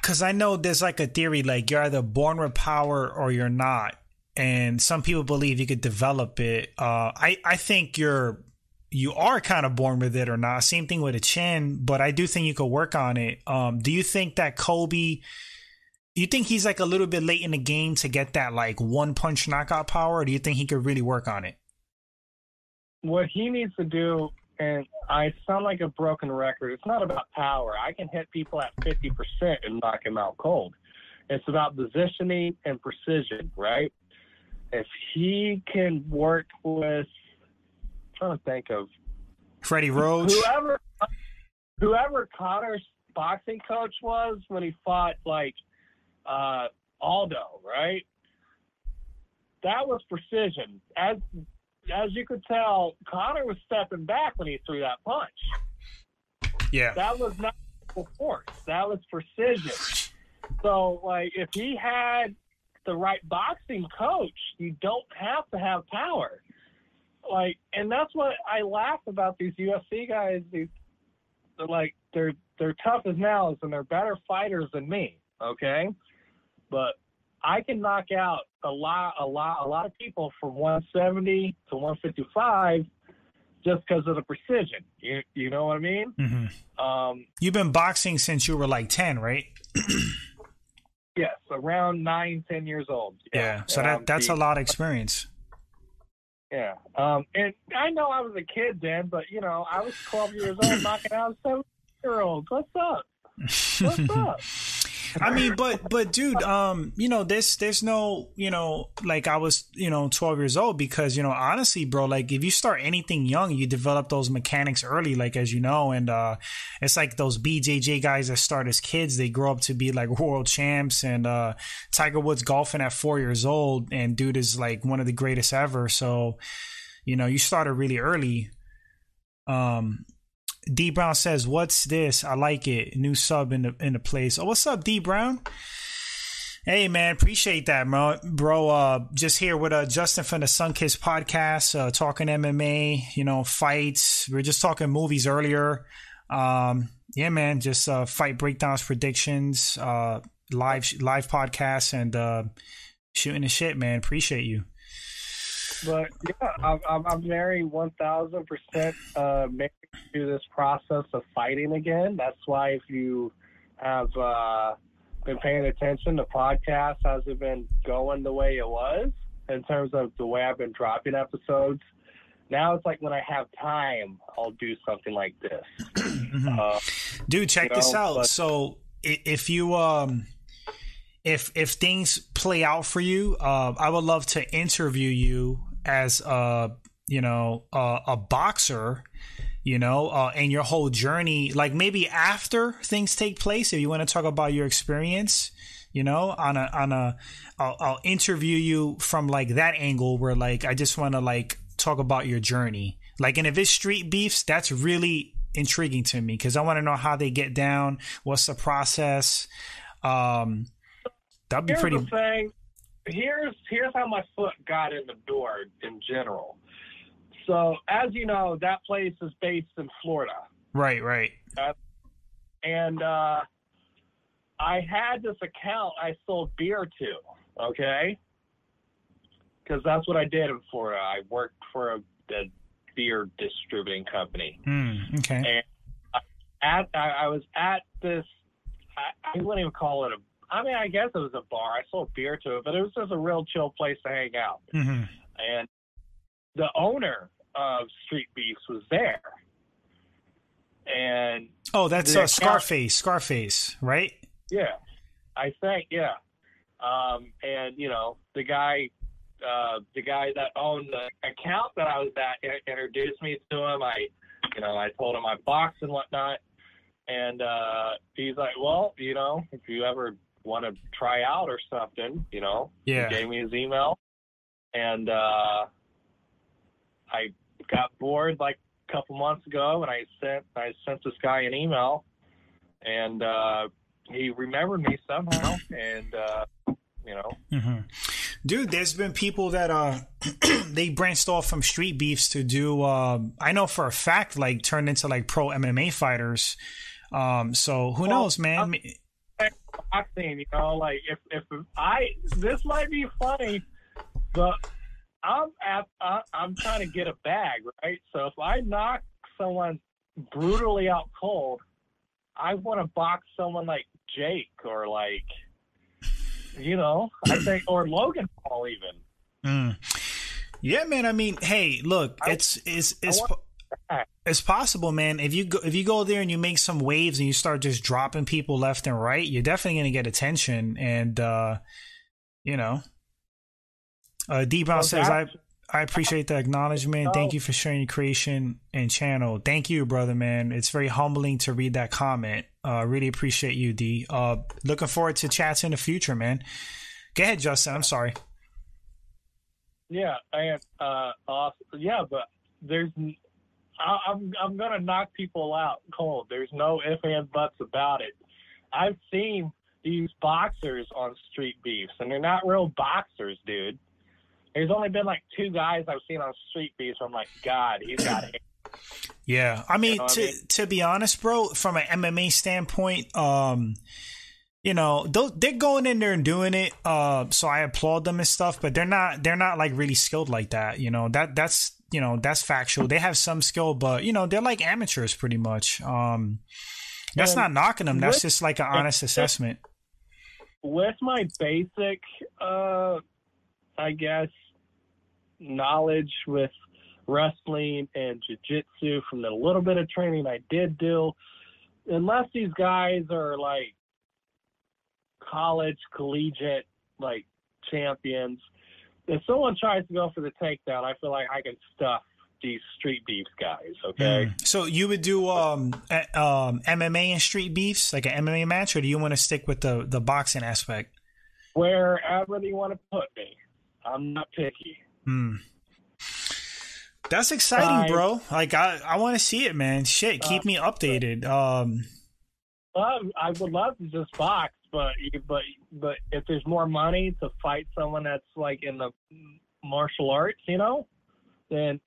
because I know there's like a theory like you're either born with power or you're not, and some people believe you could develop it. Uh, I I think you're you are kind of born with it or not. Same thing with a chin, but I do think you could work on it. Um, do you think that Kobe? You think he's like a little bit late in the game to get that like one punch knockout power, or do you think he could really work on it? What he needs to do, and I sound like a broken record. It's not about power. I can hit people at fifty percent and knock them out cold. It's about positioning and precision, right? If he can work with I'm trying to think of Freddie Roach. Whoever, whoever Conor's boxing coach was when he fought like uh, Aldo, right? That was precision. As as you could tell, Conor was stepping back when he threw that punch. Yeah, that was not force. That was precision. So, like, if he had the right boxing coach, you don't have to have power like, and that's what I laugh about these UFC guys. These, they're like, they're they're tough as nails and they're better fighters than me. Okay, but I can knock out a lot, a lot, a lot of people from 170 to 155 just because of the precision. You you know what I mean? Mm-hmm. Um, You've been boxing since you were like 10, right? yes, around nine, ten years old. Yeah, yeah so that that's a lot of experience. Yeah. Um, and I know I was a kid then, but you know, I was 12 years old knocking out seven year olds. What's up? What's up? I mean, but but dude, um, you know, there's there's no, you know, like I was, you know, 12 years old because, you know, honestly, bro, like if you start anything young, you develop those mechanics early, like as you know, and uh it's like those BJJ guys that start as kids, they grow up to be like world champs and uh Tiger Woods golfing at 4 years old and dude is like one of the greatest ever. So, you know, you started really early. Um D Brown says, "What's this? I like it. New sub in the in the place. Oh, what's up, D Brown? Hey man, appreciate that, bro. Bro, uh, just here with uh, Justin from the Sunkiss podcast, uh, talking MMA, you know, fights. We are just talking movies earlier. Um, yeah, man, just uh, fight breakdowns, predictions, uh, live live podcasts, and uh, shooting the shit, man. Appreciate you. But yeah, I'm, I'm very 1000% uh, to this process of fighting again. That's why if you have uh, been paying attention, the podcast hasn't been going the way it was in terms of the way I've been dropping episodes. Now it's like when I have time, I'll do something like this. Mm-hmm. uh, Dude, check this know, out. But, so if you um if if things play out for you, uh, I would love to interview you as a you know a, a boxer you know uh, and your whole journey like maybe after things take place if you want to talk about your experience you know on a on a I'll, I'll interview you from like that angle where like i just want to like talk about your journey like and if it's street beefs that's really intriguing to me because i want to know how they get down what's the process um that'd be Here's pretty the thing here's here's how my foot got in the door in general. So as you know, that place is based in Florida. Right, right. Uh, and uh, I had this account I sold beer to. Okay. Because that's what I did in Florida. I worked for a, a beer distributing company. Mm, okay. And at I, I was at this. I, I wouldn't even call it a I mean, I guess it was a bar. I sold beer to it, but it was just a real chill place to hang out. Mm-hmm. And the owner of Street Beefs was there. And oh, that's uh, Scarface. Scarface, right? Yeah, I think yeah. Um, and you know, the guy, uh, the guy that owned the account that I was at introduced me to him. I, you know, I told him I box and whatnot. And uh, he's like, well, you know, if you ever want to try out or something, you know. Yeah. He gave me his email, and uh, I got bored like a couple months ago, and I sent I sent this guy an email, and uh, he remembered me somehow, and uh, you know. Mm-hmm. Dude, there's been people that uh they branched off from street beefs to do uh, I know for a fact like turned into like pro MMA fighters. Um so who well, knows, man? Boxing, you know, like if if I this might be funny, but I'm at uh, I'm trying to get a bag, right? So if I knock someone brutally out cold, I want to box someone like Jake or like you know, I think, or Logan Paul even. Mm. Yeah, man. I mean, hey, look, I, it's it's it's it's possible, man. If you go if you go there and you make some waves and you start just dropping people left and right, you're definitely gonna get attention. And uh, you know, uh, D Brown says I. I appreciate the acknowledgement. Thank you for sharing your creation and channel. Thank you, brother, man. It's very humbling to read that comment. Uh, really appreciate you, D. Uh, looking forward to chats in the future, man. Go ahead, Justin. I'm sorry. Yeah, and uh, awesome. Yeah, but there's, I, I'm I'm gonna knock people out cold. There's no ifs and buts about it. I've seen these boxers on street beefs, and they're not real boxers, dude. There's only been like two guys I've seen on street beefs. I'm like, God, he's got it. Yeah, I mean, you know to I mean? to be honest, bro, from an MMA standpoint, um, you know, they're going in there and doing it. Uh, so I applaud them and stuff, but they're not they're not like really skilled like that. You know that that's you know that's factual. They have some skill, but you know they're like amateurs pretty much. Um, that's and not knocking them. That's with, just like an honest assessment. With my basic, uh, I guess, knowledge with wrestling and jiu-jitsu from the little bit of training I did do. Unless these guys are like college, collegiate, like champions, if someone tries to go for the takedown, I feel like I can stuff these street beefs guys. Okay. Mm. So you would do um, um, MMA and street beefs, like an MMA match, or do you want to stick with the the boxing aspect? Wherever you want to put me, I'm not picky. Hmm. That's exciting, bro. Like I, I want to see it, man. Shit, keep uh, me updated. Um, I would love to just box, but but but if there's more money to fight someone that's like in the martial arts, you know, then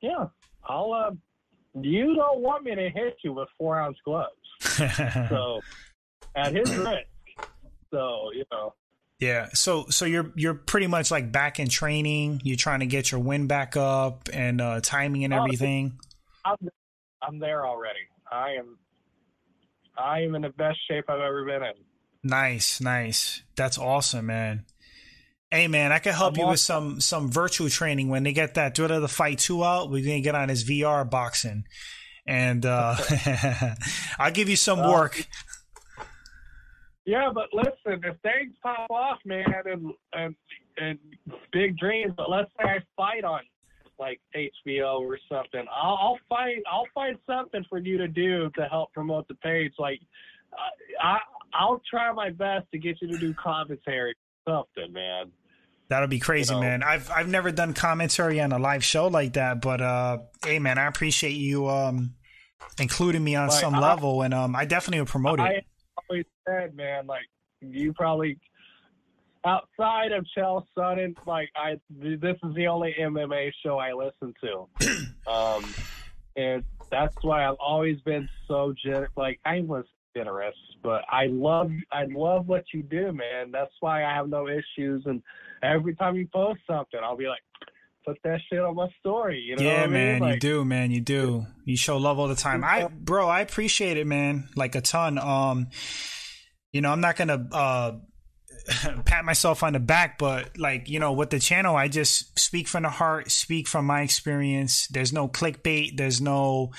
yeah, I'll. Uh, you don't want me to hit you with four ounce gloves, so at his risk. So you know, yeah. So so you're you're pretty much like back in training. You're trying to get your win back up and uh, timing and everything. I'm, I'm there already. I am I am in the best shape I've ever been in. Nice, nice. That's awesome, man. Hey man, I can help I'm you awesome. with some some virtual training when they get that Thrill of the Fight 2 out. We're gonna get on his VR boxing. And uh I'll give you some work. Yeah, but listen, if things pop off, man, and and and big dreams, but let's say I fight on like HBO or something, I'll, I'll find I'll find something for you to do to help promote the page. Like, I I'll try my best to get you to do commentary, something, man. That'll be crazy, you know? man. I've I've never done commentary on a live show like that, but uh, hey, man, I appreciate you um including me on like, some I, level, and um, I definitely will promote I, it said, man, like you probably outside of Chael Sonnen, like I this is the only MMA show I listen to. um and that's why I've always been so gen like I was generous, but I love I love what you do, man. That's why I have no issues and every time you post something I'll be like put that shit on my story. You know yeah, man, like, you do, man, you do. You show love all the time. I, bro, I appreciate it, man, like a ton. Um, you know, I'm not gonna uh, pat myself on the back, but like, you know, with the channel, I just speak from the heart, speak from my experience. There's no clickbait, there's no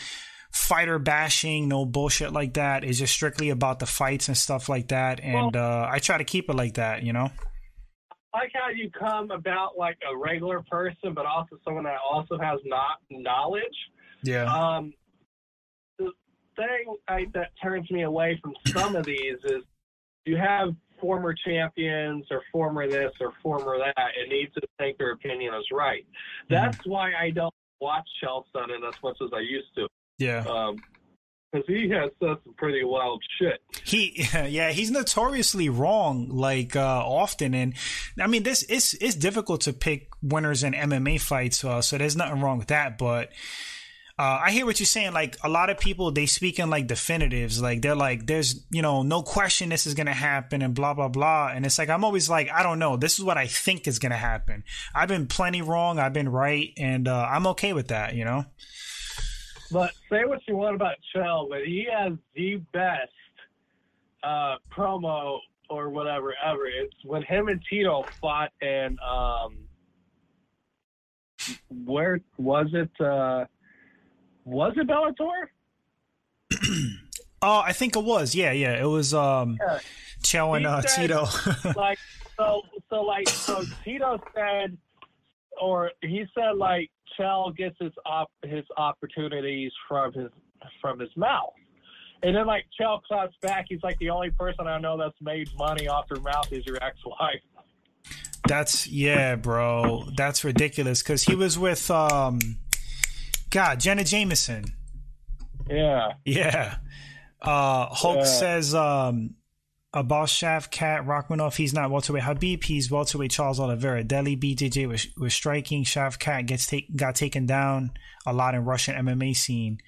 fighter bashing, no bullshit like that. It's just strictly about the fights and stuff like that. And well, uh, I try to keep it like that, you know? I like how you come about like a regular person, but also someone that also has not knowledge. Yeah. Um, the thing I, that turns me away from some of these is you have former champions or former this or former that and need to think their opinion is right. Mm-hmm. That's mm-hmm. why I don't watch Chael Sonnen as much as I used to. Yeah. Um, because he has said some pretty wild shit. He, yeah, he's notoriously wrong, like uh, often, and I mean, this it's it's difficult to pick winners in MMA fights, uh, so there's nothing wrong with that. But uh, I hear what you're saying. Like a lot of people, they speak in like definitives, like they're like, "There's, you know, no question this is gonna happen," and blah blah blah. And it's like I'm always like, I don't know. This is what I think is gonna happen. I've been plenty wrong. I've been right, and uh, I'm okay with that. You know. But say what you want about Chael, but he has the best uh, promo or whatever ever. It's when him and Tito fought in um, where was it? Uh, was it Bellator? oh, I think it was. Yeah, yeah. It was um, yeah. Chael and uh, said, Tito. like so, so like so. Tito said, or he said like Chael gets his op- his opportunities from his from his mouth. And then like Chael claps back, he's like the only person I know that's made money off her mouth is your ex wife. That's yeah, bro. That's ridiculous because he was with um, God, Jenna Jameson. Yeah. Yeah. Uh, Hulk yeah. says um, about Shavkat Rakhmonov, he's not welterweight Khabib, he's welterweight Charles Oliveira. Delhi BJJ was, was striking. Shavkat gets take, got taken down a lot in Russian MMA scene.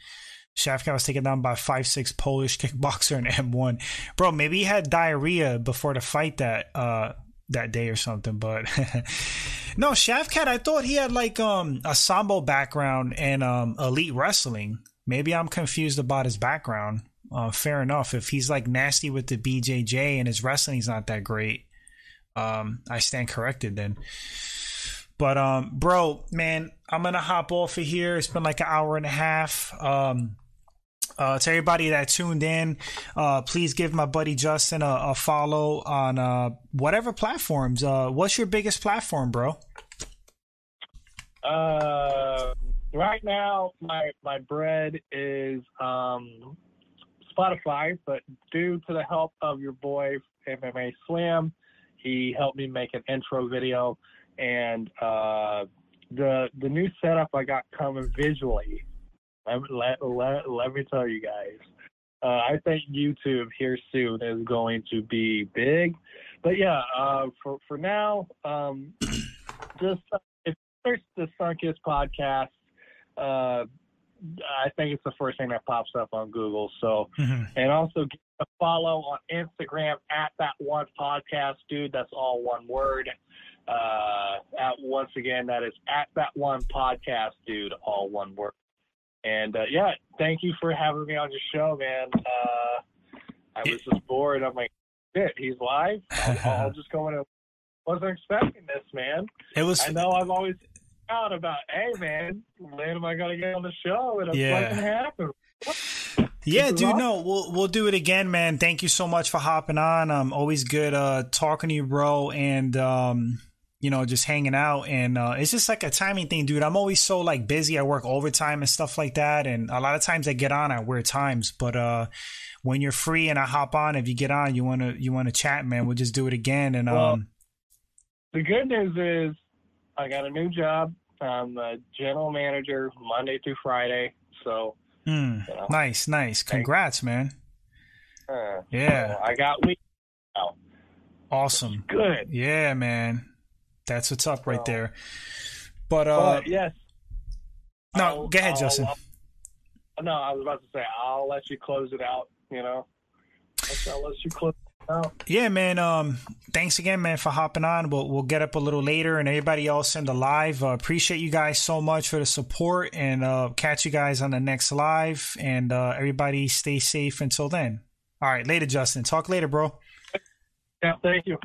Shavkat was taken down by five six Polish kickboxer in M1. Bro, maybe he had diarrhea before the fight that uh that day or something, but no, Shavkat, I thought he had like um a sambo background and um elite wrestling. Maybe I'm confused about his background uh, fair enough. If he's like nasty with the BJJ and his wrestling's not that great, um, I stand corrected then. But um, bro, man, I'm gonna hop off of here. It's been like an hour and a half. Um, uh, to everybody that tuned in, uh, please give my buddy Justin a, a follow on uh, whatever platforms. Uh, what's your biggest platform, bro? Uh, right now, my my bread is um, Spotify, but due to the help of your boy MMA Slam, he helped me make an intro video, and uh, the the new setup I got coming visually. Let, let, let, let me tell you guys. Uh, I think YouTube here soon is going to be big, but yeah, uh, for for now, um, just uh, if there's the Sunkist podcast, uh, I think it's the first thing that pops up on Google. So, mm-hmm. and also give a follow on Instagram at that one podcast, dude. That's all one word. Uh, at once again, that is at that one podcast, dude. All one word. And uh, yeah, thank you for having me on your show, man. Uh, I was just bored. I'm like, shit, he's live. I'll, I'll just go in and wasn't expecting this, man. It was. I know I've always out about, hey man, when am I gonna get on the show? And it yeah. fucking. Yeah, dude. No, we'll we'll do it again, man. Thank you so much for hopping on. Um, always good uh talking to you, bro, and um, you know, just hanging out. And uh, it's just like a timing thing, dude. I'm always so like busy. I work overtime and stuff like that, and a lot of times I get on at weird times. But uh, when you're free and I hop on, if you get on, you wanna you wanna chat, man. We'll just do it again. And well, um, the good news is I got a new job. I'm a general manager Monday through Friday. So, mm, you know, nice, nice. Congrats, man. Uh, yeah. So I got week now. Awesome. Good. Yeah, man. That's what's up right so, there. But, uh, but yes. No, I'll, go ahead, I'll, Justin. I'll, no, I was about to say I'll let you close it out. You know, I'll let you close yeah, man. Um, thanks again, man, for hopping on. We'll we'll get up a little later, and everybody else in the live. Uh, appreciate you guys so much for the support, and uh, catch you guys on the next live. And uh, everybody, stay safe until then. All right, later, Justin. Talk later, bro. Yeah, thank you.